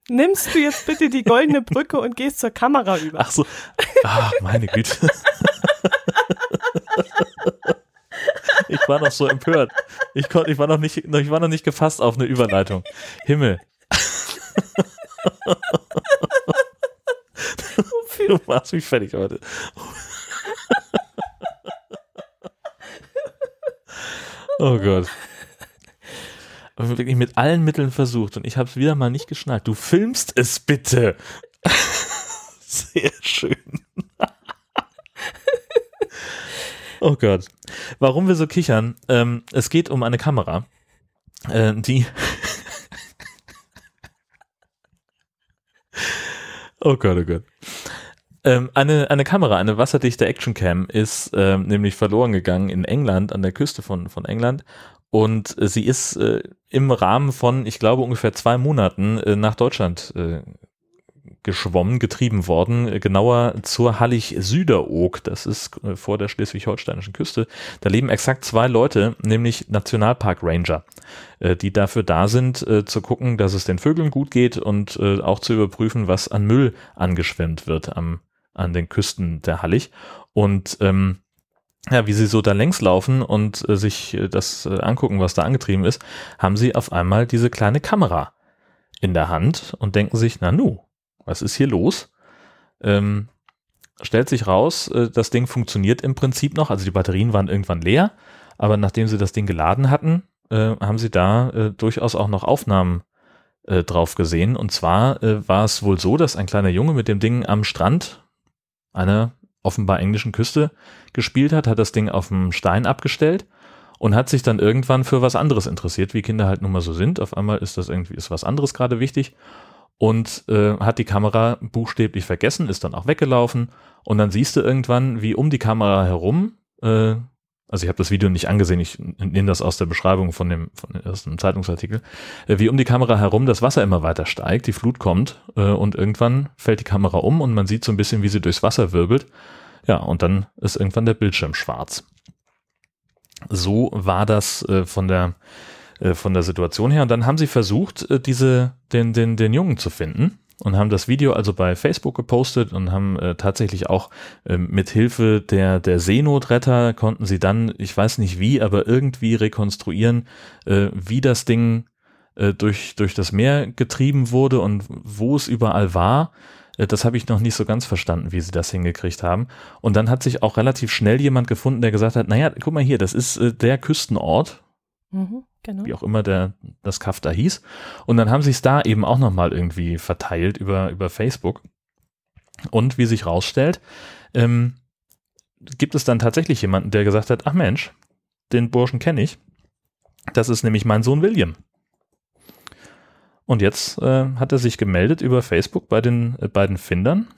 Nimmst du jetzt bitte die goldene Brücke und gehst zur Kamera über? Ach so, ach, meine Güte. Ich war noch so empört. Ich, konnte, ich, war noch nicht, ich war noch nicht gefasst auf eine Überleitung. Himmel. Du machst mich fertig heute. Oh Gott. Wirklich mit allen Mitteln versucht und ich habe es wieder mal nicht geschnallt. Du filmst es bitte. [laughs] Sehr schön. oh Gott. Warum wir so kichern? Ähm, es geht um eine Kamera, äh, die. [laughs] oh Gott, oh Gott. Ähm, eine, eine Kamera, eine wasserdichte Actioncam ist ähm, nämlich verloren gegangen in England, an der Küste von, von England. Und äh, sie ist äh, im Rahmen von, ich glaube, ungefähr zwei Monaten äh, nach Deutschland äh, geschwommen, getrieben worden, äh, genauer zur Hallig-Süderoog, das ist äh, vor der schleswig-holsteinischen Küste. Da leben exakt zwei Leute, nämlich Nationalpark Ranger, äh, die dafür da sind, äh, zu gucken, dass es den Vögeln gut geht und äh, auch zu überprüfen, was an Müll angeschwemmt wird am, an den Küsten der Hallig. Und ähm, ja, wie sie so da längs laufen und äh, sich äh, das äh, angucken, was da angetrieben ist, haben sie auf einmal diese kleine Kamera in der Hand und denken sich, na nu, was ist hier los? Ähm, stellt sich raus, äh, das Ding funktioniert im Prinzip noch, also die Batterien waren irgendwann leer, aber nachdem sie das Ding geladen hatten, äh, haben sie da äh, durchaus auch noch Aufnahmen drauf gesehen. Und zwar war es wohl so, dass ein kleiner Junge mit dem Ding am Strand einer offenbar englischen Küste gespielt hat, hat das Ding auf dem Stein abgestellt und hat sich dann irgendwann für was anderes interessiert, wie Kinder halt nun mal so sind. Auf einmal ist das irgendwie, ist was anderes gerade wichtig und äh, hat die Kamera buchstäblich vergessen, ist dann auch weggelaufen und dann siehst du irgendwann, wie um die Kamera herum, äh, also ich habe das Video nicht angesehen, ich nehme das aus der Beschreibung von dem, von, aus dem Zeitungsartikel, äh, wie um die Kamera herum das Wasser immer weiter steigt, die Flut kommt äh, und irgendwann fällt die Kamera um und man sieht so ein bisschen, wie sie durchs Wasser wirbelt. Ja, und dann ist irgendwann der Bildschirm schwarz. So war das äh, von der äh, von der Situation her. Und dann haben sie versucht, äh, diese, den, den, den Jungen zu finden und haben das Video also bei Facebook gepostet und haben äh, tatsächlich auch äh, mit Hilfe der, der Seenotretter konnten sie dann, ich weiß nicht wie, aber irgendwie rekonstruieren, äh, wie das Ding äh, durch, durch das Meer getrieben wurde und wo es überall war. Äh, das habe ich noch nicht so ganz verstanden, wie sie das hingekriegt haben. Und dann hat sich auch relativ schnell jemand gefunden, der gesagt hat, naja, guck mal hier, das ist äh, der Küstenort, Mhm, genau. wie auch immer der, das Kaff da hieß. Und dann haben sie es da eben auch nochmal irgendwie verteilt über, über Facebook. Und wie sich rausstellt, ähm, gibt es dann tatsächlich jemanden, der gesagt hat, ach Mensch, den Burschen kenne ich. Das ist nämlich mein Sohn William. Und jetzt äh, hat er sich gemeldet über Facebook bei den äh, beiden Findern.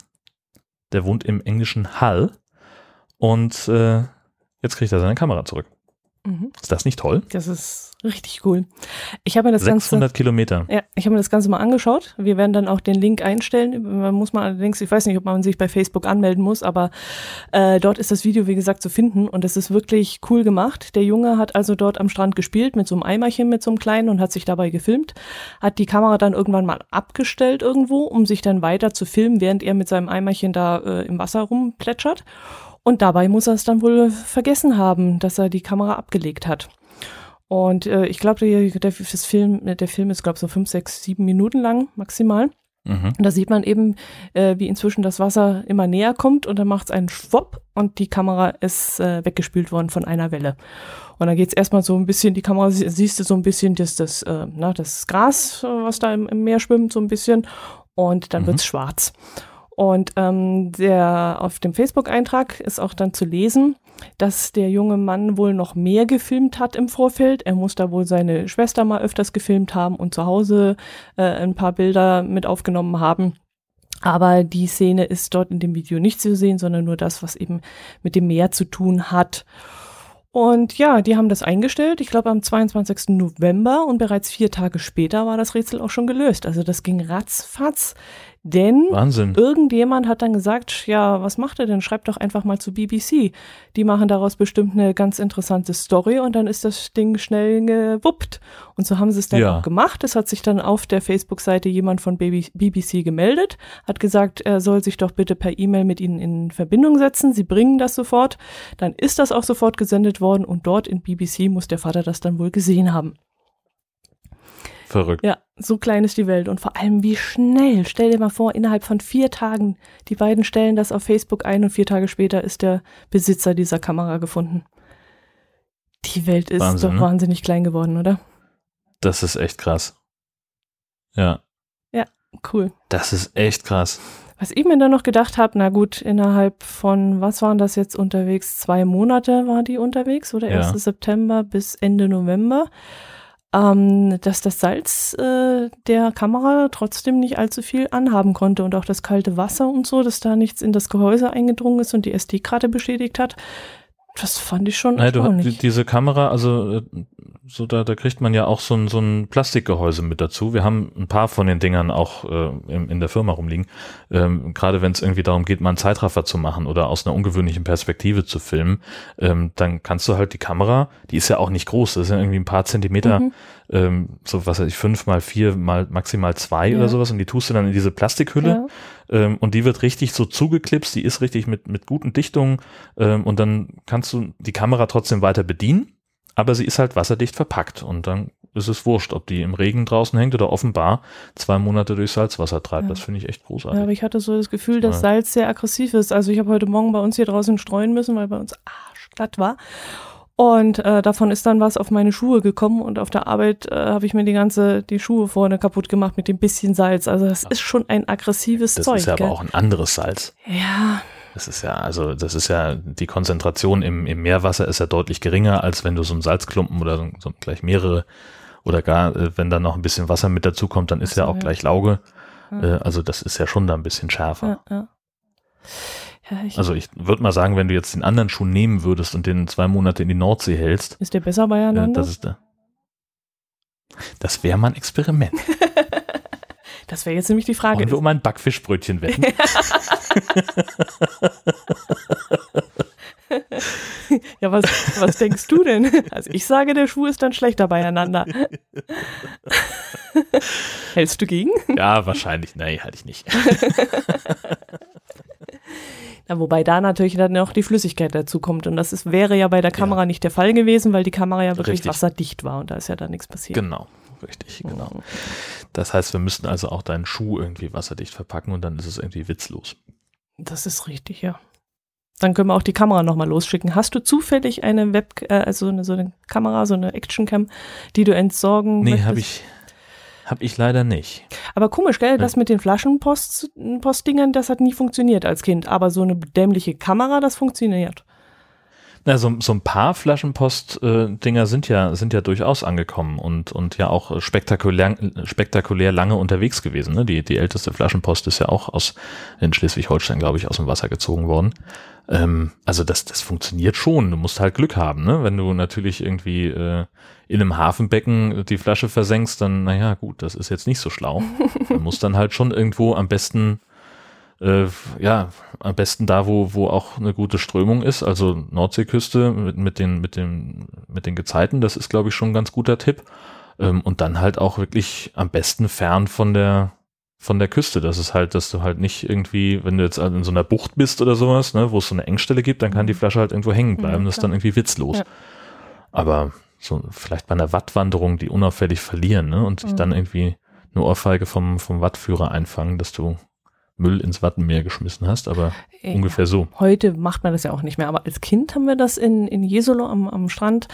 Der wohnt im englischen Hull. Und äh, jetzt kriegt er seine Kamera zurück. Mhm. Ist das nicht toll? Das ist richtig cool. Ich habe mir das 600 Ganze, Kilometer. ja, ich habe mir das Ganze mal angeschaut. Wir werden dann auch den Link einstellen. Man muss man allerdings, ich weiß nicht, ob man sich bei Facebook anmelden muss, aber äh, dort ist das Video, wie gesagt, zu finden und es ist wirklich cool gemacht. Der Junge hat also dort am Strand gespielt mit so einem Eimerchen, mit so einem kleinen und hat sich dabei gefilmt, hat die Kamera dann irgendwann mal abgestellt irgendwo, um sich dann weiter zu filmen, während er mit seinem Eimerchen da äh, im Wasser rumplätschert. Und dabei muss er es dann wohl vergessen haben, dass er die Kamera abgelegt hat. Und äh, ich glaube, der, der, Film, der Film ist, glaube ich, so fünf, sechs, sieben Minuten lang maximal. Mhm. Und da sieht man eben, äh, wie inzwischen das Wasser immer näher kommt und dann macht es einen Schwopp und die Kamera ist äh, weggespült worden von einer Welle. Und dann geht es erstmal so ein bisschen, die Kamera sie- siehst du so ein bisschen das, das, äh, na, das Gras, äh, was da im, im Meer schwimmt, so ein bisschen. Und dann Mhm. wird's schwarz. Und ähm, der auf dem Facebook-Eintrag ist auch dann zu lesen, dass der junge Mann wohl noch mehr gefilmt hat im Vorfeld. Er muss da wohl seine Schwester mal öfters gefilmt haben und zu Hause äh, ein paar Bilder mit aufgenommen haben. Aber die Szene ist dort in dem Video nicht zu sehen, sondern nur das, was eben mit dem Meer zu tun hat. Und ja, die haben das eingestellt, ich glaube am 22. November und bereits vier Tage später war das Rätsel auch schon gelöst. Also das ging ratzfatz, denn Wahnsinn. irgendjemand hat dann gesagt, ja, was macht er denn? Schreibt doch einfach mal zu BBC. Die machen daraus bestimmt eine ganz interessante Story und dann ist das Ding schnell gewuppt. Und so haben sie es dann Ja. auch gemacht. Es hat sich dann auf der Facebook-Seite jemand von BBC gemeldet, hat gesagt, er soll sich doch bitte per E-Mail mit ihnen in Verbindung setzen. Sie bringen das sofort. Dann ist das auch sofort gesendet worden und dort in BBC muss der Vater das dann wohl gesehen haben. Verrückt. Ja, so klein ist die Welt und vor allem wie schnell. Stell dir mal vor, innerhalb von vier Tagen, die beiden stellen das auf Facebook ein und vier Tage später ist der Besitzer dieser Kamera gefunden. Die Welt ist Wahnsinn, doch ne? wahnsinnig klein geworden, oder? Das ist echt krass. Ja, Cool. das ist echt krass. Was ich mir dann noch gedacht habe, na gut, innerhalb von, was waren das jetzt unterwegs? Zwei Monate war die unterwegs oder Ja. 1. September bis Ende November. Ähm, dass das Salz äh, der Kamera trotzdem nicht allzu viel anhaben konnte und auch das kalte Wasser und so, dass da nichts in das Gehäuse eingedrungen ist und die SD-Karte beschädigt hat. Das fand ich schon Nein, du, diese Kamera, also äh, so da, da kriegt man ja auch so ein, so ein Plastikgehäuse mit dazu. Wir haben ein paar von den Dingern auch äh, in, in der Firma rumliegen. Ähm, Gerade wenn es irgendwie darum geht, mal einen Zeitraffer zu machen oder aus einer ungewöhnlichen Perspektive zu filmen, ähm, dann kannst du halt die Kamera, die ist ja auch nicht groß, das ist ja irgendwie ein paar Zentimeter, Mhm. ähm, so was weiß ich, fünf mal vier mal maximal zwei Ja. oder sowas und die tust du dann in diese Plastikhülle Ja. Ähm, und die wird richtig so zugeklipst, die ist richtig mit, mit guten Dichtungen ähm, und dann kannst du die Kamera trotzdem weiter bedienen, aber sie ist halt wasserdicht verpackt und dann ist es wurscht, ob die im Regen draußen hängt oder offenbar zwei Monate durch Salzwasser treibt. Ja. Das finde ich echt Ja, großartig. aber ich hatte so das Gefühl, dass Ja. Salz sehr aggressiv ist. Also ich habe heute Morgen bei uns hier draußen streuen müssen, weil bei uns arschglatt war. Und äh, davon ist dann was auf meine Schuhe gekommen und auf der Arbeit äh, habe ich mir die ganze, die Schuhe vorne kaputt gemacht mit dem bisschen Salz. Also das ist schon ein aggressives das Zeug. ist ja aber auch ein anderes Salz. Ja, Das ist ja, also das ist ja, die Konzentration im, im Meerwasser ist ja deutlich geringer, als wenn du so einen Salzklumpen oder so, so gleich mehrere oder gar, äh, wenn da noch ein bisschen Wasser mit dazu kommt, dann ist so, ja auch ja. gleich Lauge. Ja. Äh, also das ist ja schon da ein bisschen schärfer. ja, ja. Ja ich, Also ich würde mal sagen, wenn du jetzt den anderen Schuh nehmen würdest und den zwei Monate in die Nordsee hältst, ist der besser äh, beieinander? das ist da. Das wäre mal ein Experiment. [laughs] das wäre jetzt nämlich die Frage. Wollen wir um ein Backfischbrötchen wetten? [laughs] Ja, was, was denkst du denn? Also ich sage, der Schuh ist dann schlechter beieinander. [laughs] Hältst du gegen? ja, wahrscheinlich. Nee, halte ich nicht. Ja, wobei da natürlich dann noch die Flüssigkeit dazu kommt. Und das ist, wäre ja bei der Kamera nicht der Fall gewesen, weil die Kamera ja wirklich Richtig. wasserdicht war und da ist ja dann nichts passiert. Genau, richtig, genau. Das heißt, wir müssten also auch deinen Schuh irgendwie wasserdicht verpacken und dann ist es irgendwie witzlos. Das ist richtig, ja. Dann können wir auch die Kamera nochmal losschicken. Hast du zufällig eine Web, äh, also eine, so eine Kamera, so eine Actioncam, die du entsorgen Nee, möchtest? habe ich, hab ich leider nicht. Aber komisch, gell? Das mit den Flaschenpostdingern, das hat nie funktioniert als Kind. Aber so eine dämliche Kamera, das funktioniert. Na, so, so ein paar Flaschenpost-Dinger sind ja, sind ja durchaus angekommen und, und ja auch spektakulär, spektakulär lange unterwegs gewesen. Ne? Die, die älteste Flaschenpost ist ja auch aus, in Schleswig-Holstein, glaube ich, aus dem Wasser gezogen worden. Ähm, also das, das funktioniert schon. Du musst halt Glück haben, ne? Wenn du natürlich irgendwie äh, in einem Hafenbecken die Flasche versenkst, dann, naja, gut, das ist jetzt nicht so schlau. Man muss dann halt schon irgendwo am besten äh, ja, am besten da, wo, wo auch eine gute Strömung ist, also Nordseeküste mit, mit, den, mit, den, mit den Gezeiten, das ist, glaube ich, schon ein ganz guter Tipp. Ähm, und dann halt auch wirklich am besten fern von der, von der Küste. Das ist halt, dass du halt nicht irgendwie, wenn du jetzt in so einer Bucht bist oder sowas, ne, wo es so eine Engstelle gibt, dann kann die Flasche halt irgendwo hängen bleiben. Mhm, das ist dann irgendwie witzlos. Ja. Aber so vielleicht bei einer Wattwanderung, die unauffällig verlieren, ne, und sich Mhm. dann irgendwie eine Ohrfeige vom, vom Wattführer einfangen, dass du Müll ins Wattenmeer geschmissen hast, aber Äh, ungefähr so. Heute macht man das ja auch nicht mehr, aber als Kind haben wir das in, in Jesolo am, am Strand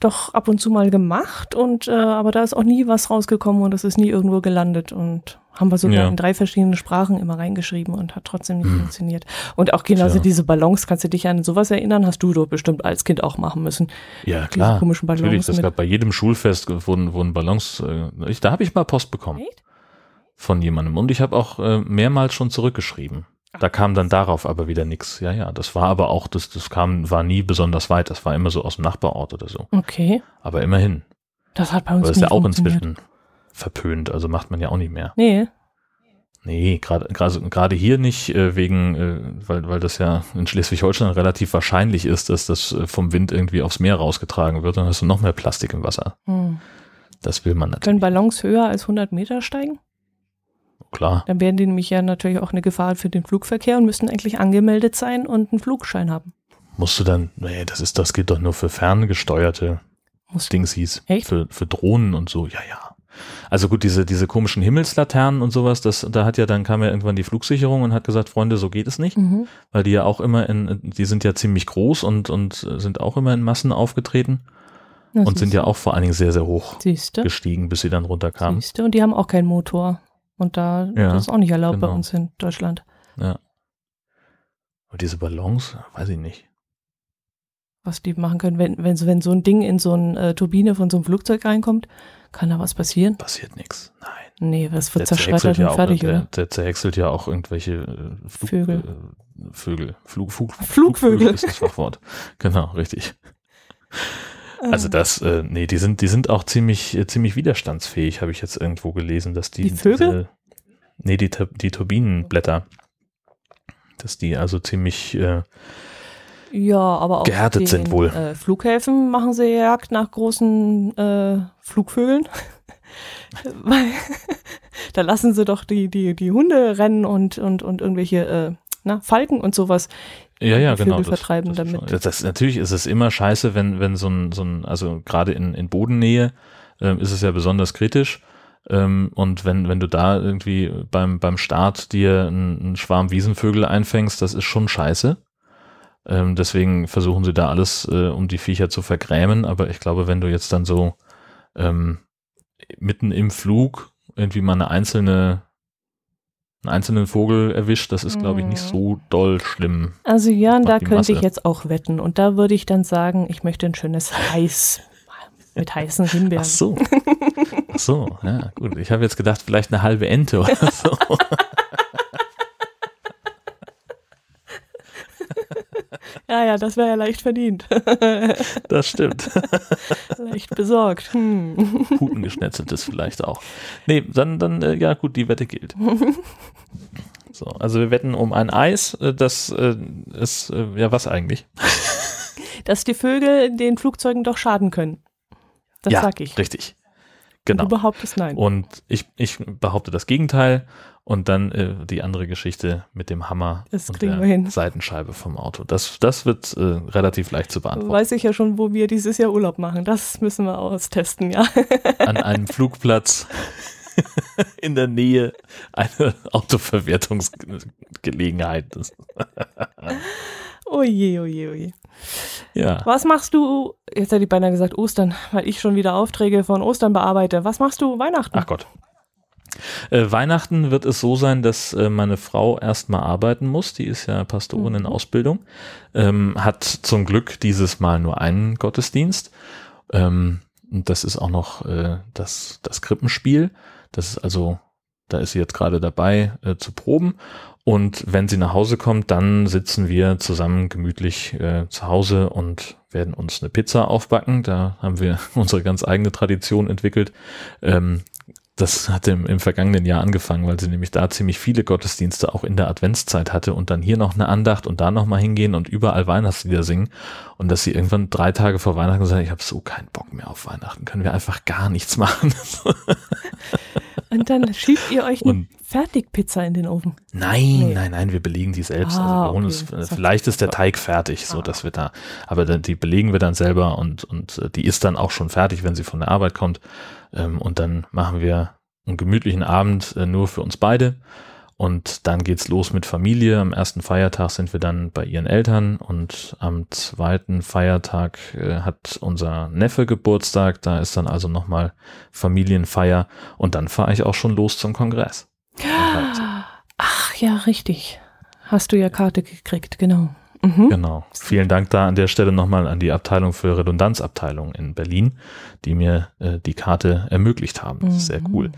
doch ab und zu mal gemacht und äh, aber da ist auch nie was rausgekommen und es ist nie irgendwo gelandet und haben wir sogar Ja. in drei verschiedenen Sprachen immer reingeschrieben und hat trotzdem nicht funktioniert. Und auch genauso Tja. diese Ballons, kannst du dich an sowas erinnern, hast du doch bestimmt als Kind auch machen müssen. Ja, Diese klar. komischen Ballons Natürlich, das gab bei jedem Schulfest wurden, wurden Ballons, äh, ich, da habe ich mal Post bekommen Echt? Von jemandem und ich habe auch äh, mehrmals schon zurückgeschrieben. Da kam dann darauf aber wieder nichts. Ja, ja, das war aber auch, das, das kam, war nie besonders weit. Das war immer so aus dem Nachbarort oder so. Okay, Aber immerhin. das hat bei Aber uns das ist ja auch inzwischen verpönt, also macht man ja auch nicht mehr. Nee, Nee, gerade gerade gerade hier nicht, äh, wegen, äh, weil, weil das ja in Schleswig-Holstein relativ wahrscheinlich ist, dass das äh, vom Wind irgendwie aufs Meer rausgetragen wird, dann hast du noch mehr Plastik im Wasser. hm. Das will man natürlich. können Ballons höher als 100 Meter steigen? Klar. Dann wären die nämlich ja natürlich auch eine Gefahr für den Flugverkehr und müssten eigentlich angemeldet sein und einen Flugschein haben. Musst du dann, nee, das ist, das gilt doch nur für ferngesteuerte Muss- Dingsies. Echt? Für, für Drohnen und so, ja, ja. Also gut, diese, diese komischen Himmelslaternen und sowas, das, da hat ja, dann kam ja irgendwann die Flugsicherung und hat gesagt, Freunde, so geht es nicht, Mhm. weil die ja auch immer in, die sind ja ziemlich groß und, und sind auch immer in Massen aufgetreten Na, und sind ja auch vor allen Dingen sehr, sehr hoch Siehste, gestiegen, bis sie dann runterkamen. siehste. Und die haben auch keinen Motor. Und da Ja, das ist auch nicht erlaubt bei genau. uns in Deutschland. Ja. Aber diese Ballons, weiß ich nicht. Was die machen können, wenn, wenn, so- wenn so ein Ding in so eine äh, Turbine von so einem Flugzeug reinkommt, kann da was passieren? Passiert nichts. Nein. Nee, das wird Der zerschreddert ja und auch, fertig, der, oder? der zerhäckselt ja auch irgendwelche äh, Flug, Vögel. Äh, Vögel. Flug, Flug, Flugvögel. ist das Fachwort. [laughs] Genau, richtig. Also Ähm, das, äh, nee, die sind, die sind auch ziemlich, äh, ziemlich widerstandsfähig, habe ich jetzt irgendwo gelesen, dass die. Die Vögel? Diese, nee, die, die Turbinenblätter. Dass die also ziemlich, äh, Ja, aber auf Gehärtet den sind wohl. Äh, Flughäfen machen sie Jagd nach großen äh, Flugvögeln. [laughs] Weil [laughs] da lassen sie doch die, die, die Hunde rennen und, und, und irgendwelche äh, na, Falken und sowas. Ja, ja, Die genau. Vögel vertreiben ist damit. schon- Das, das, natürlich ist es immer scheiße, wenn, wenn so ein, so ein, also gerade in, in Bodennähe ähm, ist es ja besonders kritisch. Ähm, und wenn, wenn du da irgendwie beim, beim Start dir einen, einen Schwarm Wiesenvögel einfängst, das ist schon scheiße. Ähm, deswegen versuchen sie da alles, äh, um die Viecher zu vergrämen. Aber ich glaube, wenn du jetzt dann so ähm, mitten im Flug irgendwie mal eine einzelne, einen einzelnen Vogel erwischt, das ist, glaube ich, nicht Mhm. so doll schlimm. Also Jörn, macht da könnte ich Masse. jetzt auch wetten. Und da würde ich dann sagen, ich möchte ein schönes Heiß [laughs] mit heißen Himbeeren. Ach so. Ach so, ja, gut. Ich habe jetzt gedacht, vielleicht eine halbe Ente oder [laughs] so. Ja, ja, das wäre ja leicht verdient. [laughs] Das stimmt. [laughs] leicht besorgt. Hm. Putengeschnetzeltes vielleicht auch. Nee, dann, dann, äh, ja gut, die Wette gilt. [laughs] So, also wir wetten um ein Eis, äh, das äh, ist, ja was eigentlich? Dass die Vögel den Flugzeugen doch schaden können. Das ja, sag ich. richtig. Und Genau. Du behauptest nein. Und ich, ich behaupte das Gegenteil und dann äh, die andere Geschichte mit dem Hammer Das und der hin. Seitenscheibe vom Auto. Das, das wird äh, relativ leicht zu beantworten. Weiß ich ja schon, wo wir dieses Jahr Urlaub machen. Das müssen wir austesten, ja. [laughs] an einem Flugplatz [laughs] in der Nähe einer Autoverwertungsgelegenheit. [laughs] Oje, oje, oje. Ja, Was machst du, jetzt hätte ich beinahe gesagt Ostern, weil ich schon wieder Aufträge von Ostern bearbeite. Was machst du Weihnachten? ach Gott. Äh, Weihnachten wird es so sein, dass äh, meine Frau erstmal arbeiten muss. Die ist ja Pastorin in Mhm. Ausbildung. Ähm, hat zum Glück dieses Mal nur einen Gottesdienst. Ähm, und das ist auch noch äh, das, das Krippenspiel. Das ist also, da ist sie jetzt gerade dabei äh, zu proben. Und wenn sie nach Hause kommt, dann sitzen wir zusammen gemütlich äh, zu Hause und werden uns eine Pizza aufbacken. Da haben wir [laughs] unsere ganz eigene Tradition entwickelt. Ähm, das hat im, im vergangenen Jahr angefangen, weil sie nämlich da ziemlich viele Gottesdienste auch in der Adventszeit hatte und dann hier noch eine Andacht und da noch mal hingehen und überall Weihnachtslieder singen und dass sie irgendwann drei Tage vor Weihnachten hat, ich habe so keinen Bock mehr auf Weihnachten, können wir einfach gar nichts machen. [laughs] Und dann schiebt ihr euch eine Fertigpizza in den Ofen. Nein, Nee. nein, nein, wir belegen die selbst. Ah, also okay. hat- vielleicht ist der Teig fertig, so Ah. dass wir da, aber die belegen wir dann selber und, und äh, die ist dann auch schon fertig, wenn sie von der Arbeit kommt. Ähm, und dann machen wir einen gemütlichen Abend äh, nur für uns beide. Und dann geht's los mit Familie. Am ersten Feiertag sind wir dann bei ihren Eltern und am zweiten Feiertag äh, hat unser Neffe Geburtstag. Da ist dann also nochmal Familienfeier und dann fahre ich auch schon los zum Kongress. Ach ja, richtig. Hast du ja Karte gekriegt, genau. Mhm. Genau. Vielen Dank da an der Stelle nochmal an die Abteilung für Redundanzabteilung in Berlin, die mir äh, die Karte ermöglicht haben. Das ist sehr Mhm. cool.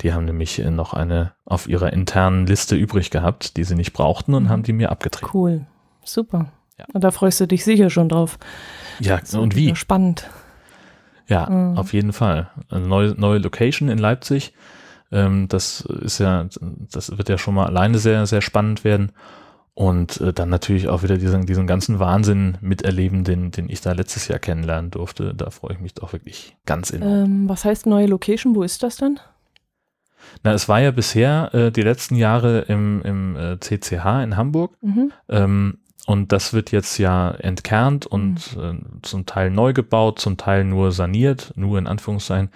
Die haben nämlich äh, noch eine auf ihrer internen Liste übrig gehabt, die sie nicht brauchten und Mhm. haben die mir abgetreten. Cool. Super. Ja. Und da freust du dich sicher schon drauf. Ja, und wie? Spannend. Ja, Mhm. auf jeden Fall. Eine neue, neue Location in Leipzig. Ähm, das ist ja, das wird ja schon mal alleine sehr, sehr spannend werden. Und äh, dann natürlich auch wieder diesen, diesen ganzen Wahnsinn miterleben, den, den ich da letztes Jahr kennenlernen durfte. Da freue ich mich doch wirklich ganz enorm. Ähm, was heißt neue Location? Wo ist das dann? Na, es war ja bisher äh, die letzten Jahre im, im äh, CCH in Hamburg. Mhm. Ähm, und das wird jetzt ja entkernt und äh, zum Teil neu gebaut, zum Teil nur saniert, nur in Anführungszeichen.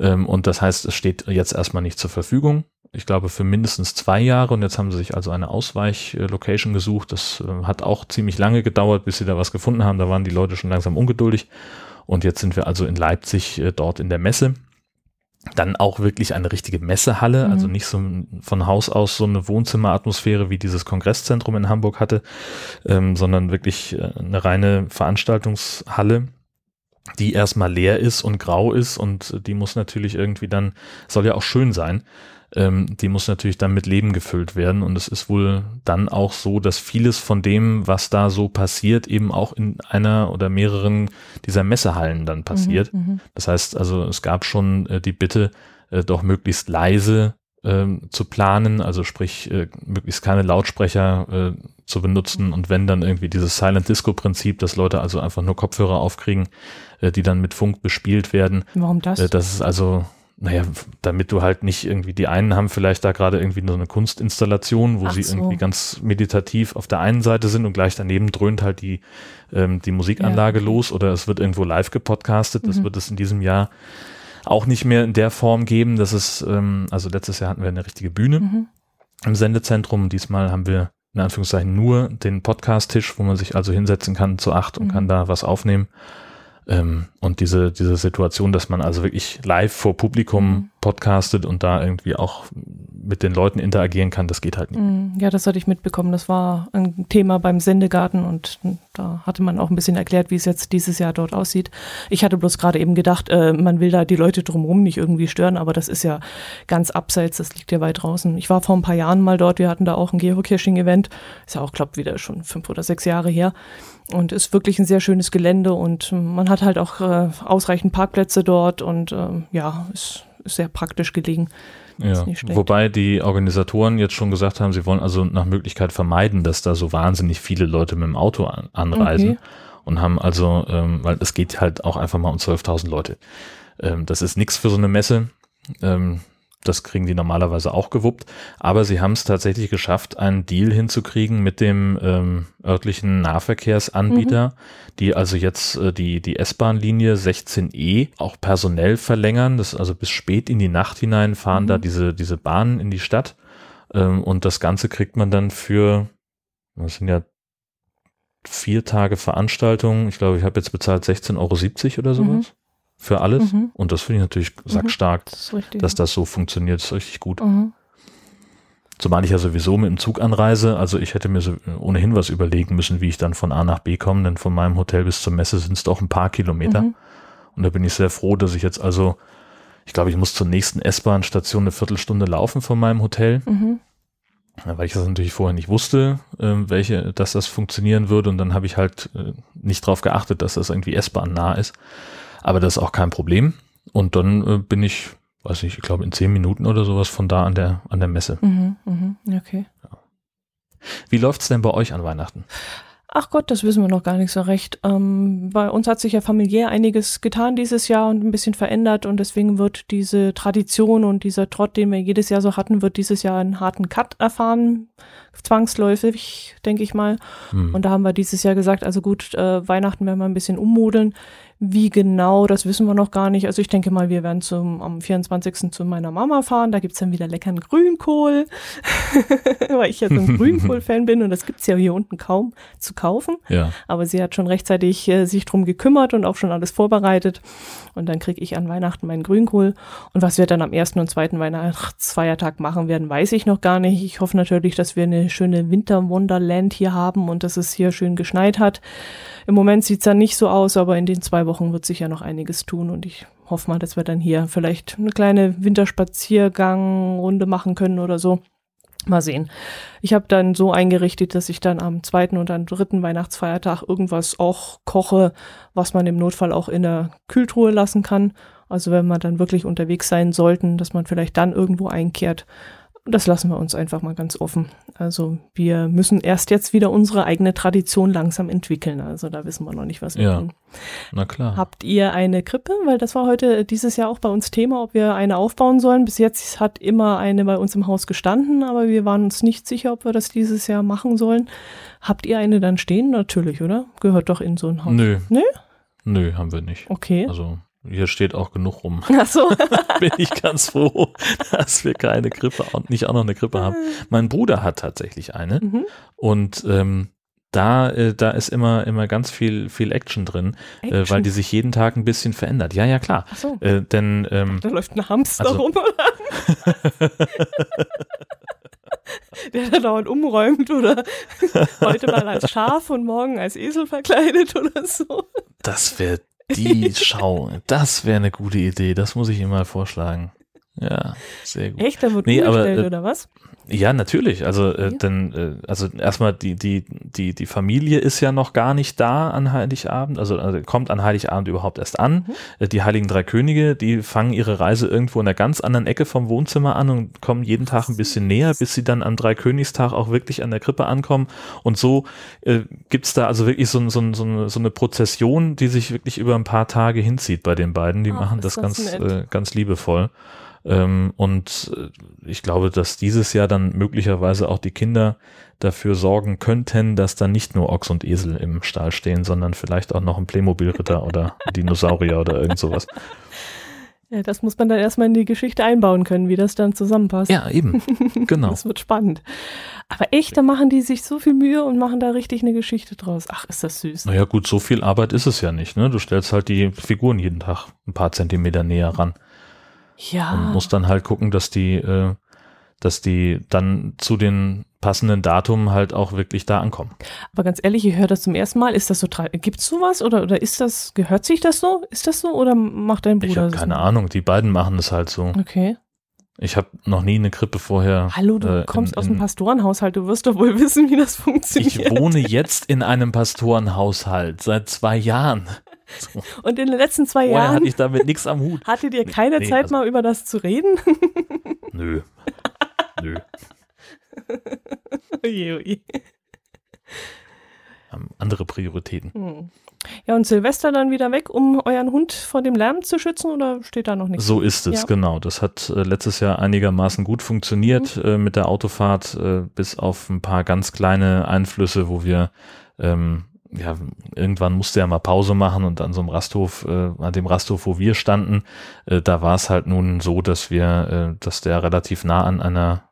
Ähm, und das heißt, es steht jetzt erstmal nicht zur Verfügung. Ich glaube für mindestens zwei Jahre und jetzt haben sie sich also eine Ausweich-Location gesucht. Das äh, hat auch ziemlich lange gedauert, bis sie da was gefunden haben. Da waren die Leute schon langsam ungeduldig. Und jetzt sind wir also in Leipzig äh, dort in der Messe. dann auch wirklich eine richtige Messehalle, Mhm. also nicht so von Haus aus so eine Wohnzimmeratmosphäre, wie dieses Kongresszentrum in Hamburg hatte, ähm, sondern wirklich äh, eine reine Veranstaltungshalle, die erstmal leer ist und grau ist und die muss natürlich irgendwie dann, soll ja auch schön sein, ähm, die muss natürlich dann mit Leben gefüllt werden und es ist wohl dann auch so, dass vieles von dem, was da so passiert, eben auch in einer oder mehreren dieser Messehallen dann passiert. Mhm. Das heißt also, es gab schon äh, die Bitte, äh, doch möglichst leise ähm, zu planen, also sprich äh, möglichst keine Lautsprecher äh, zu benutzen und wenn dann irgendwie dieses Silent Disco Prinzip, dass Leute also einfach nur Kopfhörer aufkriegen, äh, die dann mit Funk bespielt werden. Warum das? Äh, das ist also naja, damit du halt nicht irgendwie, die einen haben vielleicht da gerade irgendwie so eine Kunstinstallation, wo Ach sie so. irgendwie ganz meditativ auf der einen Seite sind und gleich daneben dröhnt halt die, ähm, die Musikanlage Ja, los oder es wird irgendwo live gepodcastet. Das Mhm. wird es in diesem Jahr auch nicht mehr in der Form geben. Das ist, ähm, also letztes Jahr hatten wir eine richtige Bühne Mhm. im Sendezentrum. Diesmal haben wir in Anführungszeichen nur den Podcast-Tisch, wo man sich also hinsetzen kann zu acht und Mhm. kann da was aufnehmen. Ähm, und diese, diese Situation, dass man also wirklich live vor Publikum Mhm. Podcastet und da irgendwie auch mit den Leuten interagieren kann, das geht halt nicht. Mm, Ja, das hatte ich mitbekommen. Das war ein Thema beim Sendegarten und da hatte man auch ein bisschen erklärt, wie es jetzt dieses Jahr dort aussieht. Ich hatte bloß gerade eben gedacht, äh, man will da die Leute drumherum nicht irgendwie stören, aber das ist ja ganz abseits, das liegt ja weit draußen. Ich war vor ein paar Jahren mal dort, wir hatten da auch ein Geocaching-Event, ist ja auch, glaube wieder schon fünf oder sechs Jahre her und ist wirklich ein sehr schönes Gelände und man hat halt auch äh, ausreichend Parkplätze dort und ähm, ja, ist, ist sehr praktisch gelegen. Ja. Wobei die Organisatoren jetzt schon gesagt haben, sie wollen also nach Möglichkeit vermeiden, dass da so wahnsinnig viele Leute mit dem Auto an, anreisen Okay. und haben also, ähm, weil es geht halt auch einfach mal um 12.000 Leute. Ähm, das ist nichts für so eine Messe. Ähm, das kriegen die normalerweise auch gewuppt. Aber sie haben es tatsächlich geschafft, einen Deal hinzukriegen mit dem ähm, örtlichen Nahverkehrsanbieter, die also jetzt äh, die, die S-Bahn-Linie 16e auch personell verlängern. Das also bis spät in die Nacht hinein fahren Mhm. da diese, diese Bahnen in die Stadt. Ähm, und das Ganze kriegt man dann für, das sind ja vier Tage Veranstaltung. Ich glaube, ich habe jetzt bezahlt 16,70 Euro oder sowas Mhm. Für alles. Mhm. Und das finde ich natürlich sackstark, Das dass das so funktioniert. Das ist richtig gut. Mhm. Zumal ich ja sowieso mit dem Zug anreise. Also ich hätte mir so ohnehin was überlegen müssen, wie ich dann von A nach B komme. Denn von meinem Hotel bis zur Messe sind es doch ein paar Kilometer. Mhm. Und da bin ich sehr froh, dass ich jetzt also, ich glaube, ich muss zur nächsten S-Bahn-Station eine Viertelstunde laufen von meinem Hotel. Mhm. Weil ich das natürlich vorher nicht wusste, ähm, welche, dass das funktionieren würde und dann habe ich halt äh, nicht drauf geachtet, dass das irgendwie S-Bahn nah ist. Aber das ist auch kein Problem. Und dann äh, bin ich, weiß nicht, ich glaube in zehn Minuten oder sowas von da an der an der Messe. Mhm. Mhm. Okay. Wie läuft's denn bei euch an Weihnachten? Ach Gott, das wissen wir noch gar nicht so recht. Ähm, bei uns hat sich ja familiär einiges getan dieses Jahr und ein bisschen verändert und deswegen wird diese Tradition und dieser Trott, den wir jedes Jahr so hatten, wird dieses Jahr einen harten Cut erfahren, zwangsläufig, denke ich mal. Hm. Und da haben wir dieses Jahr gesagt, also gut, äh, Weihnachten werden wir ein bisschen ummodeln. Wie genau, das wissen wir noch gar nicht. Also ich denke mal, wir werden zum, am 24. zu meiner Mama fahren. Da gibt's dann wieder leckeren Grünkohl, [laughs] weil ich ja so ein [laughs] Grünkohl-Fan bin und das gibt's ja hier unten kaum zu kaufen. ja. Aber sie hat schon rechtzeitig äh, sich drum gekümmert und auch schon alles vorbereitet. Und dann kriege ich an Weihnachten meinen Grünkohl. Und was wir dann am ersten und zweiten Weihnachtsfeiertag machen werden, weiß ich noch gar nicht. Ich hoffe natürlich, dass wir eine schöne Winter-Wonderland hier haben und dass es hier schön geschneit hat. Im Moment sieht's ja nicht so aus, aber in den zwei Wochen wird sich ja noch einiges tun und ich hoffe mal, dass wir dann hier vielleicht eine kleine Winterspaziergang-Runde machen können oder so. Mal sehen. Ich habe dann so eingerichtet, dass ich dann am zweiten und am dritten Weihnachtsfeiertag irgendwas auch koche, was man im Notfall auch in der Kühltruhe lassen kann. Also wenn wir dann wirklich unterwegs sein sollten, dass man vielleicht dann irgendwo einkehrt. Das lassen wir uns einfach mal ganz offen. Also wir müssen erst jetzt wieder unsere eigene Tradition langsam entwickeln. Also da wissen wir noch nicht, was wir Ja. tun. Na klar. Habt ihr eine Krippe? Weil das war heute äh, dieses Jahr auch bei uns Thema, ob wir eine aufbauen sollen. Bis jetzt hat immer eine bei uns im Haus gestanden, aber wir waren uns nicht sicher, ob wir das dieses Jahr machen sollen. Habt ihr eine dann stehen? Natürlich, oder? Gehört doch in so ein Haus. Nö. Nö? Nö, haben wir nicht. Okay. Also hier steht auch genug rum. [laughs] Ach so. [laughs] Bin ich ganz froh, dass wir keine Krippe und nicht auch noch eine Krippe haben. Mein Bruder hat tatsächlich eine. Mhm. Und ähm, da, äh, da ist immer, immer ganz viel, viel Action drin, Äh, weil Action? die sich jeden Tag ein bisschen verändert. Ja, ja, klar. Ach so. Äh, denn ähm, Da läuft ein Hamster Also- rum? [laughs] Der da dauernd umräumt oder heute mal als Schaf und morgen als Esel verkleidet oder so. das wäre die Schau. Das wäre eine gute Idee. Das muss ich ihm mal vorschlagen. Ja, sehr gut. Echt, da wird Nee, aber, äh, oder was? Ja, natürlich. Also, äh, Ja. denn, äh, also erstmal die, die, die, die Familie ist ja noch gar nicht da an Heiligabend, also, also kommt an Heiligabend überhaupt erst an. Mhm. Äh, Die Heiligen Drei Könige, die fangen ihre Reise irgendwo in einer ganz anderen Ecke vom Wohnzimmer an und kommen jeden Tag ein bisschen näher, bis sie dann am Dreikönigstag auch wirklich an der Krippe ankommen. Und so äh, gibt's da also wirklich so, so, so, eine, so eine Prozession, die sich wirklich über ein paar Tage hinzieht bei den beiden. Die Ach, machen das, das ganz, nett. äh, ganz liebevoll. Ähm, und äh, ich glaube, dass dieses Jahr dann möglicherweise auch die Kinder dafür sorgen könnten, dass da nicht nur Ochs und Esel im Stall stehen, sondern vielleicht auch noch ein Playmobil-Ritter oder Dinosaurier oder irgend sowas. Ja, das muss man dann erstmal in die Geschichte einbauen können, wie das dann zusammenpasst. Ja, eben. Genau. [laughs] Das wird spannend. Aber echt, da machen die sich so viel Mühe und machen da richtig eine Geschichte draus. Ach, ist das süß. Naja, gut, so viel Arbeit ist es ja nicht. Ne? Du stellst halt die Figuren jeden Tag ein paar Zentimeter näher ran und Ja. musst dann halt gucken, dass die, äh, dass die dann zu den passenden Datum halt auch wirklich da ankommen. Aber ganz ehrlich, ich höre das zum ersten Mal. Ist das so, tra- gibt's sowas oder, oder ist das, gehört sich das so? Ist das so oder macht dein Bruder Ich habe das? keine Ahnung, die beiden machen es halt so. Okay. Ich habe noch nie eine Krippe vorher. Hallo, du äh, kommst in, aus einem in, Pastorenhaushalt, du wirst doch wohl [laughs] wissen, wie das funktioniert. Ich wohne jetzt in einem Pastorenhaushalt seit zwei Jahren. Und in den letzten zwei Vorher Jahren hatte ich damit nichts am Hut. [laughs] hattet ihr keine nee, Zeit also- mal über das zu reden? [laughs] Nö. Nö. oje, oje. Haben andere Prioritäten. Hm. Ja, und Silvester dann wieder weg, um euren Hund vor dem Lärm zu schützen oder steht da noch nichts? So ist es, Ja. genau. Das hat äh, letztes Jahr einigermaßen gut funktioniert äh, mit der Autofahrt, äh, bis auf ein paar ganz kleine Einflüsse, wo wir ähm, ja, irgendwann musste er mal Pause machen und an so einem Rasthof, äh, an dem Rasthof, wo wir standen, äh, da war es halt nun so, dass wir, äh, dass der relativ nah an einer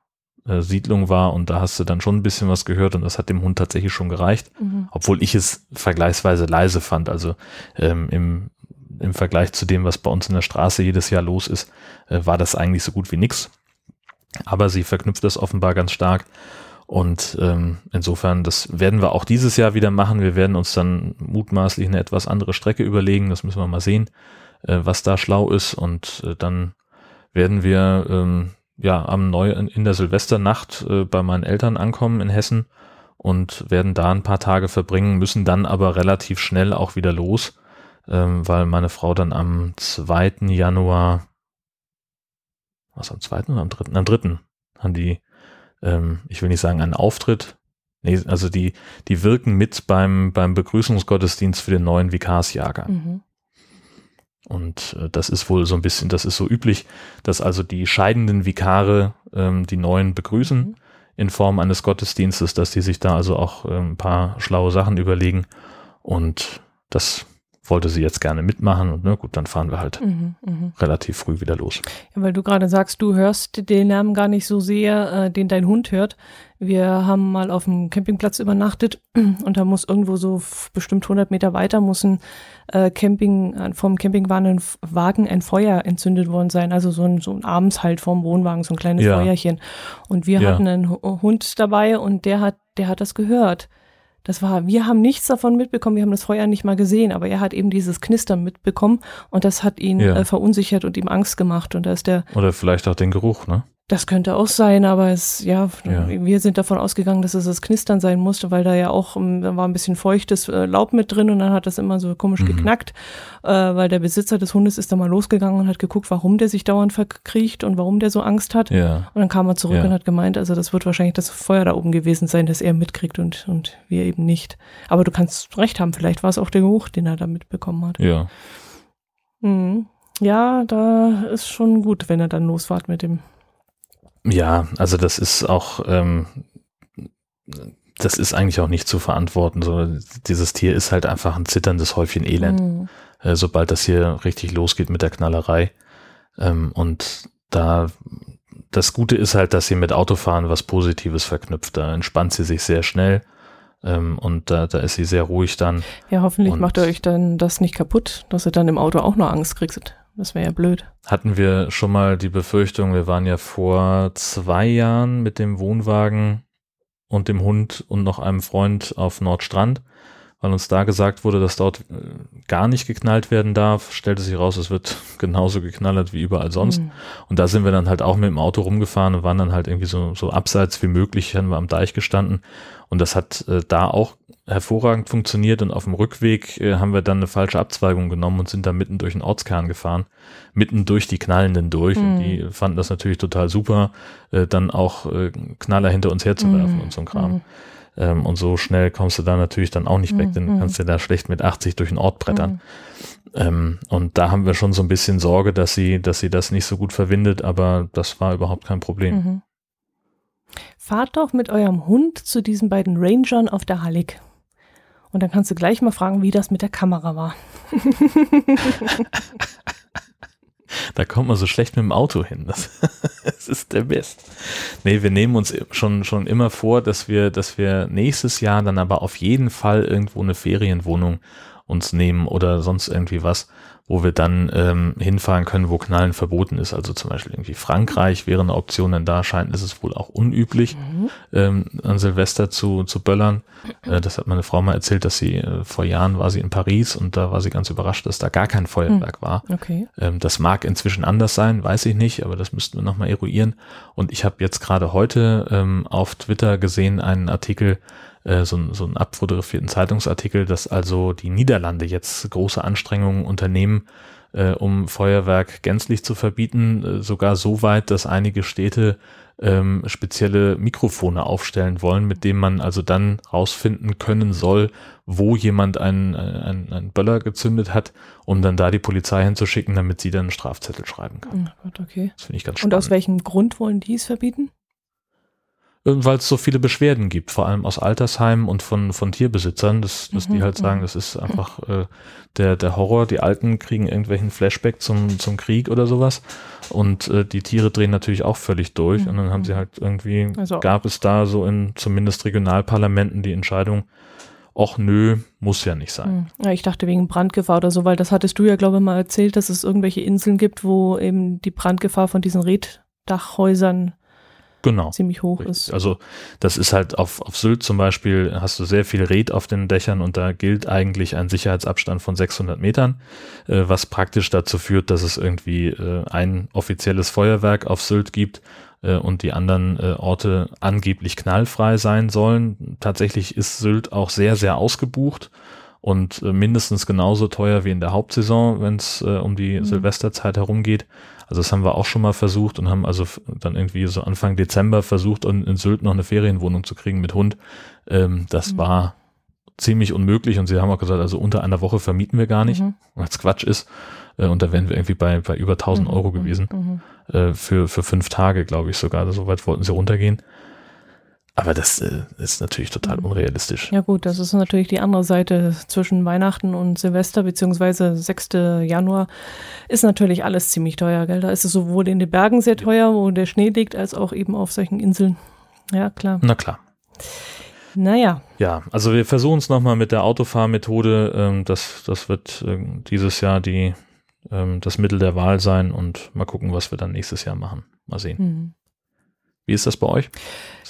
äh, Siedlung war und da hast du dann schon ein bisschen was gehört und das hat dem Hund tatsächlich schon gereicht, Mhm. obwohl ich es vergleichsweise leise fand. Also ähm, im, im Vergleich zu dem, was bei uns in der Straße jedes Jahr los ist, äh, war das eigentlich so gut wie nix. Aber sie verknüpft das offenbar ganz stark. Und ähm, insofern, das werden wir auch dieses Jahr wieder machen. Wir werden uns dann mutmaßlich eine etwas andere Strecke überlegen. Das müssen wir mal sehen, äh, was da schlau ist. Und äh, dann werden wir ähm, ja am Neu in der Silvesternacht äh, bei meinen Eltern ankommen in Hessen und werden da ein paar Tage verbringen, müssen dann aber relativ schnell auch wieder los, ähm, weil meine Frau dann am 2. Januar, was am 2. oder am 3.? Am 3. haben die, ähm, ich will nicht sagen einen Auftritt, nee, also die, die wirken mit beim, beim Begrüßungsgottesdienst für den neuen Vikarsjahrgang. Mhm. Und äh, das ist wohl so ein bisschen, das ist so üblich, dass also die scheidenden Vikare ähm, die neuen begrüßen Mhm. in Form eines Gottesdienstes, dass die sich da also auch ähm, ein paar schlaue Sachen überlegen. Und das wollte sie jetzt gerne mitmachen. Und ne, gut, dann fahren wir halt Mhm. Mhm. relativ früh wieder los. Ja, weil du gerade sagst, du hörst den Lärm gar nicht so sehr, äh, den dein Hund hört. Wir haben mal auf dem Campingplatz übernachtet [clears throat] und da muss irgendwo so bestimmt 100 Meter weiter muss ein äh, Camping, äh, vom Campingwagen Wagen ein Feuer entzündet worden sein. Also so ein, so ein abends halt vorm Wohnwagen, so ein kleines Ja. Feuerchen. Und wir Ja. hatten einen Hu- Hund dabei und der hat, der hat das gehört. Das war, wir haben nichts davon mitbekommen, wir haben das Feuer nicht mal gesehen, aber er hat eben dieses Knistern mitbekommen und das hat ihn Ja. äh, verunsichert und ihm Angst gemacht. Und da ist der, Oder vielleicht auch den Geruch, ne? Das könnte auch sein, aber es, ja, Ja. wir sind davon ausgegangen, dass es das Knistern sein musste, weil da ja auch, ähm, da war ein bisschen feuchtes äh, Laub mit drin und dann hat das immer so komisch Mhm. geknackt, äh, weil der Besitzer des Hundes ist da mal losgegangen und hat geguckt, warum der sich dauernd verkriecht und warum der so Angst hat. Ja. Und dann kam er zurück Ja. und hat gemeint, also das wird wahrscheinlich das Feuer da oben gewesen sein, das er mitkriegt und, und wir eben nicht. Aber du kannst recht haben, vielleicht war es auch der Geruch, den er da mitbekommen hat. Ja. Mhm. Ja, da ist schon gut, wenn er dann losfahrt mit dem. Ja, also das ist auch, ähm, das ist eigentlich auch nicht zu verantworten. So, dieses Tier ist halt einfach ein zitterndes Häufchen Elend. Mhm. äh, sobald das hier richtig losgeht mit der Knallerei. Ähm, und da das Gute ist halt, dass sie mit Autofahren was Positives verknüpft. Da entspannt sie sich sehr schnell. Ähm, und da, da ist sie sehr ruhig dann. Ja, hoffentlich Und- macht ihr euch dann das nicht kaputt, dass ihr dann im Auto auch noch Angst kriegt. Das wäre ja blöd. Hatten wir schon mal die Befürchtung, wir waren ja vor zwei Jahren mit dem Wohnwagen und dem Hund und noch einem Freund auf Nordstrand, weil uns da gesagt wurde, dass dort äh, gar nicht geknallt werden darf. Stellte sich raus, es wird [laughs] genauso geknallert wie überall sonst. Hm. Und da sind wir dann halt auch mit dem Auto rumgefahren und waren dann halt irgendwie so, so abseits wie möglich, haben wir am Deich gestanden. Und das hat äh, da auch hervorragend funktioniert. Und auf dem Rückweg äh, haben wir dann eine falsche Abzweigung genommen und sind da mitten durch den Ortskern gefahren. Mitten durch die Knallenden durch. Und Mhm. die fanden das natürlich total super, äh, dann auch äh, Knaller hinter uns herzuwerfen Mhm. und so ein Kram. Mhm. Ähm, und so schnell kommst du da natürlich dann auch nicht weg, Mhm. denn du kannst ja da schlecht mit 80 durch den Ort brettern. Mhm. Ähm, und da haben wir schon so ein bisschen Sorge, dass sie, dass sie das nicht so gut verwindet, aber das war überhaupt kein Problem. Mhm. Fahrt doch mit eurem Hund zu diesen beiden Rangern auf der Hallig. Und dann kannst du gleich mal fragen, wie das mit der Kamera war. [laughs] [laughs] Da kommt man so schlecht mit dem Auto hin. [laughs] Das, das ist der Best. Nee, wir nehmen uns schon, schon immer vor, dass wir, dass wir nächstes Jahr dann aber auf jeden Fall irgendwo eine Ferienwohnung uns nehmen oder sonst irgendwie was, wo wir dann ähm, hinfahren können, wo Knallen verboten ist. Also zum Beispiel irgendwie Frankreich wäre eine Option, denn da scheint ist es wohl auch unüblich, ähm, an Silvester zu, zu böllern. Äh, das hat meine Frau mal erzählt, dass sie äh, vor Jahren war sie in Paris und da war sie ganz überrascht, dass da gar kein Feuerwerk war. Okay. Ähm, das mag inzwischen anders sein, weiß ich nicht, aber das müssten wir nochmal eruieren. Und ich habe jetzt gerade heute ähm, auf Twitter gesehen einen Artikel, äh, so, ein- so einen abfotografierten Zeitungsartikel, dass also die Niederlande jetzt große Anstrengungen unternehmen, äh, um Feuerwerk gänzlich zu verbieten, äh, sogar so weit, dass einige Städte ähm, spezielle Mikrofone aufstellen wollen, mit denen man also dann rausfinden können soll, wo jemand einen, einen, einen Böller gezündet hat, um dann da die Polizei hinzuschicken, damit sie dann einen Strafzettel schreiben kann. Oh Gott, okay. Das finde ich ganz Und spannend. aus welchem Grund wollen die es verbieten? Äh, Weil es so viele Beschwerden gibt, vor allem aus Altersheimen und von, von Tierbesitzern, dass, dass Mhm, die halt sagen, mhm. das ist einfach äh, der, der Horror. Die Alten kriegen irgendwelchen Flashback zum, zum Krieg oder sowas. Und äh, die Tiere drehen natürlich auch völlig durch. Mhm, Und dann haben sie mhm. halt irgendwie, Also- gab es da so in zumindest Regionalparlamenten die Entscheidung, ach nö, muss ja nicht sein. Hm. Ja, ich dachte wegen Brandgefahr oder so, weil das hattest du ja, glaube ich, mal erzählt, dass es irgendwelche Inseln gibt, wo eben die Brandgefahr von diesen Reddachhäusern Genau. ziemlich hoch Richtig. ist. Also das ist halt auf, auf Sylt zum Beispiel, hast du sehr viel Red auf den Dächern und da gilt eigentlich ein Sicherheitsabstand von 600 Metern, äh, was praktisch dazu führt, dass es irgendwie äh, ein offizielles Feuerwerk auf Sylt gibt äh, und die anderen äh, Orte angeblich knallfrei sein sollen. Tatsächlich ist Sylt auch sehr, sehr ausgebucht und äh, mindestens genauso teuer wie in der Hauptsaison, wenn es äh, um die Mhm. Silvesterzeit herumgeht. Also das haben wir auch schon mal versucht und haben also dann irgendwie so Anfang Dezember versucht, in, in Sylt noch eine Ferienwohnung zu kriegen mit Hund. Ähm, das Mhm. war ziemlich unmöglich und sie haben auch gesagt, also unter einer Woche vermieten wir gar nicht, Mhm. weil es Quatsch ist. Äh, und da wären wir irgendwie bei, bei über 1000 Mhm, Euro mhm, gewesen mhm. äh, für, für fünf Tage, glaube ich sogar. So weit wollten sie runtergehen. Aber das äh, ist natürlich total Mhm. unrealistisch. Ja gut, das ist natürlich die andere Seite zwischen Weihnachten und Silvester beziehungsweise 6. Januar ist natürlich alles ziemlich teuer, gell? Da ist es sowohl in den Bergen sehr teuer, wo der Schnee liegt, als auch eben auf solchen Inseln. Ja, klar. Na klar. Naja, Ja, also wir versuchen es nochmal mit der Autofahrmethode. Ähm, das, das wird ähm, dieses Jahr die, ähm, das Mittel der Wahl sein und mal gucken, was wir dann nächstes Jahr machen. Mal sehen. hm. Wie ist das bei euch,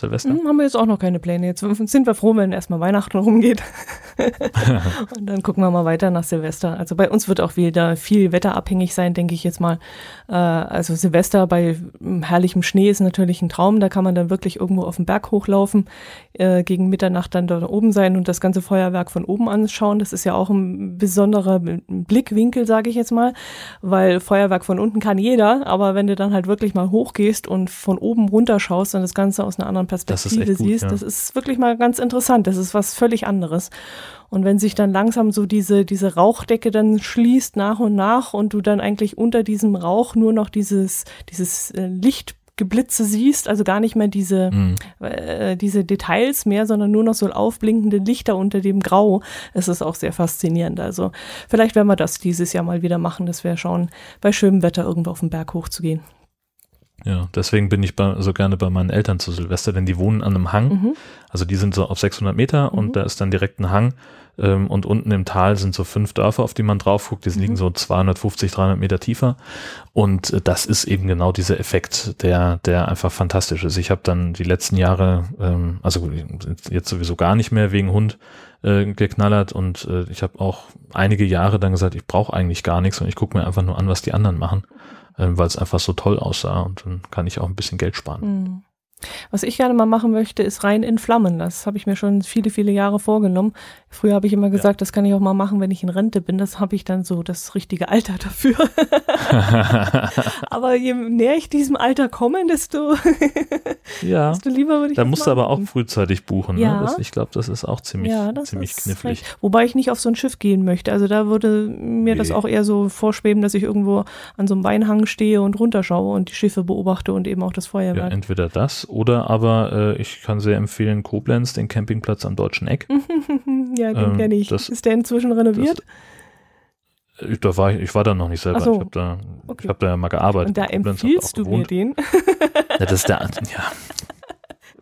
Silvester? Hm, haben wir jetzt auch noch keine Pläne. Jetzt sind wir froh, wenn erstmal Weihnachten [laughs] rumgeht. [laughs] und dann gucken wir mal weiter nach Silvester. Also bei uns wird auch wieder viel wetterabhängig sein, denke ich jetzt mal. Äh, also Silvester bei mm, herrlichem Schnee ist natürlich ein Traum. Da kann man dann wirklich irgendwo auf den Berg hochlaufen, äh, gegen Mitternacht dann dort oben sein und das ganze Feuerwerk von oben anschauen. Das ist ja auch ein besonderer Blickwinkel, sage ich jetzt mal, weil Feuerwerk von unten kann jeder, aber wenn du dann halt wirklich mal hochgehst und von oben runter schaust und das Ganze aus einer anderen Perspektive echt gut, siehst, ja. das ist wirklich mal ganz interessant. Das ist was völlig anderes. Und wenn sich dann langsam so diese, diese Rauchdecke dann schließt nach und nach und du dann eigentlich unter diesem Rauch nur noch dieses, dieses äh, Lichtgeblitze siehst, also gar nicht mehr diese, Mhm. äh, diese Details mehr, sondern nur noch so aufblinkende Lichter unter dem Grau. Es ist auch sehr faszinierend. Also vielleicht werden wir das dieses Jahr mal wieder machen, dass wir schauen, bei schönem Wetter irgendwo auf den Berg hochzugehen. Ja, deswegen bin ich bei, so gerne bei meinen Eltern zu Silvester, denn die wohnen an einem Hang. Mhm. Also die sind so auf 600 Meter Mhm. und da ist dann direkt ein Hang. Ähm, und unten im Tal sind so fünf Dörfer, auf die man drauf guckt. Die Mhm. liegen so 250, 300 Meter tiefer. Und äh, das ist eben genau dieser Effekt, der, der einfach fantastisch ist. Ich habe dann die letzten Jahre, ähm, also jetzt sowieso gar nicht mehr wegen Hund äh, geknallert und äh, ich habe auch einige Jahre dann gesagt, ich brauche eigentlich gar nichts und ich gucke mir einfach nur an, was die anderen machen, weil es einfach so toll aussah und dann kann ich auch ein bisschen Geld sparen. Mhm. Was ich gerne mal machen möchte, ist rein in Flammen. Das habe ich mir schon viele, viele Jahre vorgenommen. Früher habe ich immer gesagt, das kann ich auch mal machen, wenn ich in Rente bin. Das habe ich dann so das richtige Alter dafür. [laughs] aber je näher ich diesem Alter komme, desto, ja, desto lieber würde ich da das musst du aber auch machen. frühzeitig buchen. Ja. Ne? Das, ich glaube, das ist auch ziemlich, ja, das ziemlich knifflig. recht. Wobei ich nicht auf so ein Schiff gehen möchte. Also da würde mir das Nee. auch eher so vorschweben, dass ich irgendwo an so einem Weinhang stehe und runterschaue und die Schiffe beobachte und eben auch das Ja, Feuerwerk. entweder das oder aber äh, ich kann sehr empfehlen Koblenz, den Campingplatz am Deutschen Eck. [laughs] Ja, den Ähm, kenne ich. das- ist der inzwischen renoviert? Ich, da war ich, ich war da noch nicht selber. So. Ich habe da, Okay. ich hab da ja mal gearbeitet. und da Koblenz, empfiehlst du mir den? [laughs] Ja, das ist der, ja.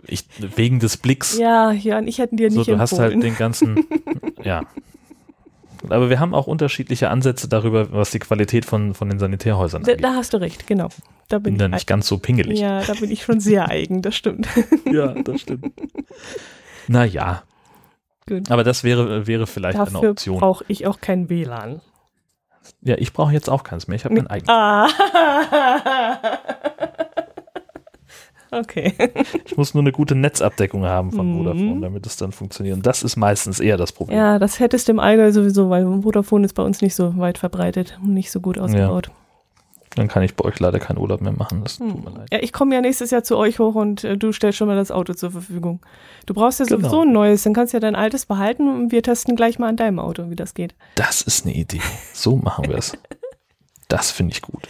Ich, wegen des Blicks. Ja, ja, und ich hätte dir so, nicht du hast halt empfohlen. den ganzen, [laughs] ja. Aber wir haben auch unterschiedliche Ansätze darüber, was die Qualität von, von den Sanitärhäusern da, angeht. da hast du recht, genau. Da bin bin da ich nicht ganz so pingelig. Ja, da bin ich schon sehr eigen, das stimmt. [laughs] ja das stimmt. Naja. Gut. Aber das wäre, wäre vielleicht eine Dafür Option. brauche ich auch kein WLAN. Ja, ich brauche jetzt auch keins mehr. Ich habe mein eigenes. Ah. [laughs] okay. Ich muss nur eine gute Netzabdeckung haben von Mhm. Vodafone, damit es dann funktioniert. Und das ist meistens eher das Problem. Ja, das hättest du im Allgäu sowieso, weil Vodafone ist bei uns nicht so weit verbreitet und nicht so gut ausgebaut. Dann kann ich bei euch leider keinen Urlaub mehr machen. Das tut mir Hm. leid. Ja, ich komme ja nächstes Jahr zu euch hoch und äh, du stellst schon mal das Auto zur Verfügung. Du brauchst ja Genau. sowieso ein neues, dann kannst du ja dein altes behalten und wir testen gleich mal an deinem Auto, wie das geht. Das ist eine Idee. So machen wir es. [laughs] Das finde ich gut.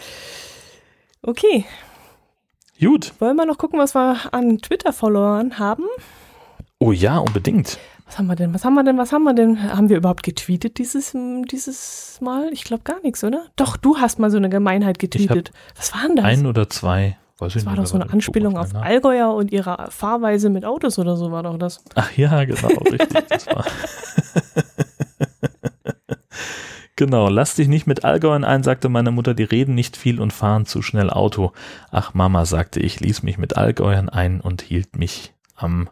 Okay, Gut. wollen wir noch gucken, was wir an Twitter-Followern haben? Oh ja, unbedingt. Was haben wir denn? Was haben wir denn? Was haben wir denn? Haben wir überhaupt getweetet dieses, m, dieses Mal? Ich glaube gar nichts, oder? Doch, du hast mal so eine Gemeinheit getweetet. Was war denn das? Ein oder zwei. Weiß ich das war doch so eine Anspielung auf. Allgäuer und ihre Fahrweise mit Autos oder so war doch das. Ach ja, genau, [laughs] richtig. Das war. [laughs] genau, lass dich nicht mit Allgäuern ein, sagte meine Mutter, die reden nicht viel und fahren zu schnell Auto. Ach Mama, sagte ich, ließ mich mit Allgäuern ein und hielt mich am,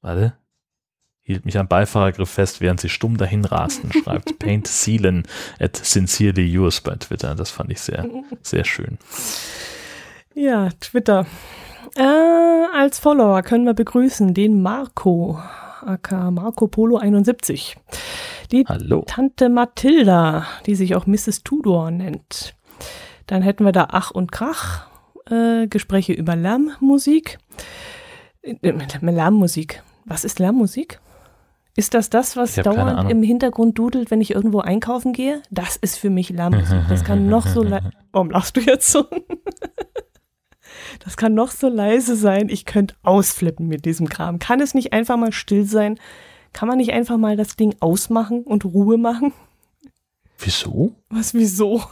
warte, hielt mich am Beifahrergriff fest, während sie stumm dahin rasten, schreibt [laughs] Paint Seelen at sincerely yours bei Twitter. Das fand ich sehr, sehr schön. Ja, Twitter. Äh, als Follower können wir begrüßen den Marco, aka Marco Polo 71. Die Hallo. Tante Mathilda, die sich auch Mrs. Tudor nennt. Dann hätten wir da Ach und Krach, äh, Gespräche über Lärmmusik. Äh, Lärmmusik. Was ist Lärmmusik? Ist das das, was dauernd im Hintergrund dudelt, wenn ich irgendwo einkaufen gehe? Das ist für mich Lärmmusik. Das kann noch so leise. [laughs] Warum lachst du jetzt so? [laughs] Das kann noch so leise sein. Ich könnte ausflippen mit diesem Kram. Kann es nicht einfach mal still sein? Kann man nicht einfach mal das Ding ausmachen und Ruhe machen? Wieso? Was, wieso?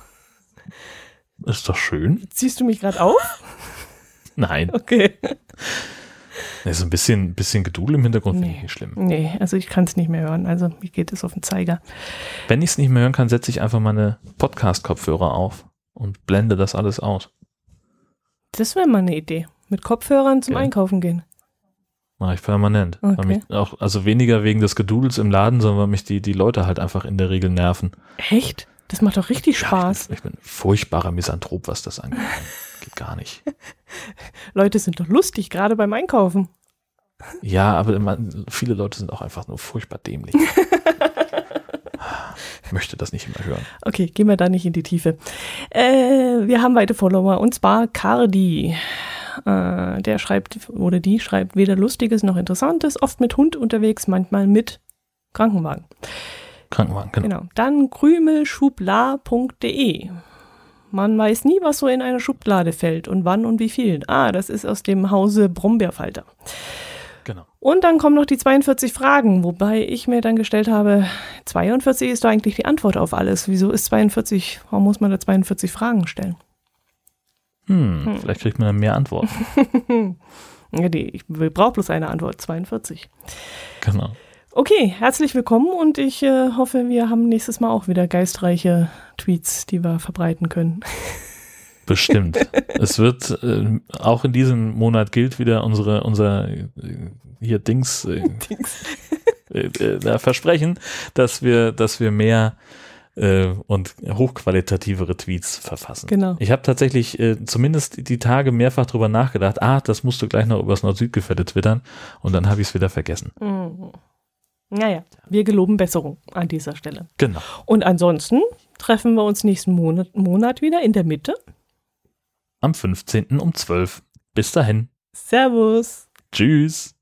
Ist doch schön. Ziehst du mich gerade auf? Nein. Okay. Ja, so ein bisschen, bisschen Gedudel im Hintergrund finde ich Nee. nicht schlimm. Nee, also ich kann es nicht mehr hören. Also mir geht es auf den Zeiger. Wenn ich es nicht mehr hören kann, setze ich einfach meine Podcast-Kopfhörer auf und blende das alles aus. Das wäre mal eine Idee. Mit Kopfhörern zum Okay. Einkaufen gehen. Mache ich permanent. Okay. mich auch, also weniger wegen des Gedudels im Laden, sondern weil mich die, die Leute halt einfach in der Regel nerven. Echt? Das macht doch richtig Spaß. Ja, ich, bin, ich bin furchtbarer Misanthrop, was das angeht. [laughs] Geht gar nicht. [laughs] Leute sind doch lustig, gerade beim Einkaufen. Ja, aber man, viele Leute sind auch einfach nur furchtbar dämlich. Ich [laughs] möchte das nicht immer hören. Okay, gehen wir da nicht in die Tiefe. Äh, wir haben weite Follower und zwar Cardi. Äh, der schreibt oder die schreibt weder Lustiges noch Interessantes, oft mit Hund unterwegs, manchmal mit Krankenwagen. Krankenwagen, genau. Genau. Dann krümelschubla.de. Man weiß nie, was so in eine Schublade fällt und wann und wie viel. Ah, das ist aus dem Hause Brombeerfalter. genau. Und dann kommen noch die 42 Fragen, wobei ich mir dann gestellt habe, 42 ist doch eigentlich die Antwort auf alles. Wieso ist 42, warum muss man da 42 Fragen stellen? Hm, Hm. vielleicht kriegt man dann mehr Antworten. [laughs] ja, die, ich brauche bloß eine Antwort, 42. genau. Okay, herzlich willkommen und ich äh, hoffe, wir haben nächstes Mal auch wieder geistreiche Tweets, die wir verbreiten können. [laughs] Bestimmt. es wird äh, auch in diesem Monat gilt wieder unsere unser äh, hier Dings äh, [laughs] [laughs] äh, äh, Versprechen, dass wir dass wir mehr und hochqualitativere Tweets verfassen. Genau. Ich habe tatsächlich äh, zumindest die Tage mehrfach drüber nachgedacht. Ah, das musst du gleich noch übers Nord-Süd-Gefälle twittern und dann habe ich es wieder vergessen. Mhm. Naja, wir geloben Besserung an dieser Stelle. Genau. Und ansonsten treffen wir uns nächsten Monat, Monat wieder in der Mitte. Am 15. um 12. Bis dahin. Servus. Tschüss.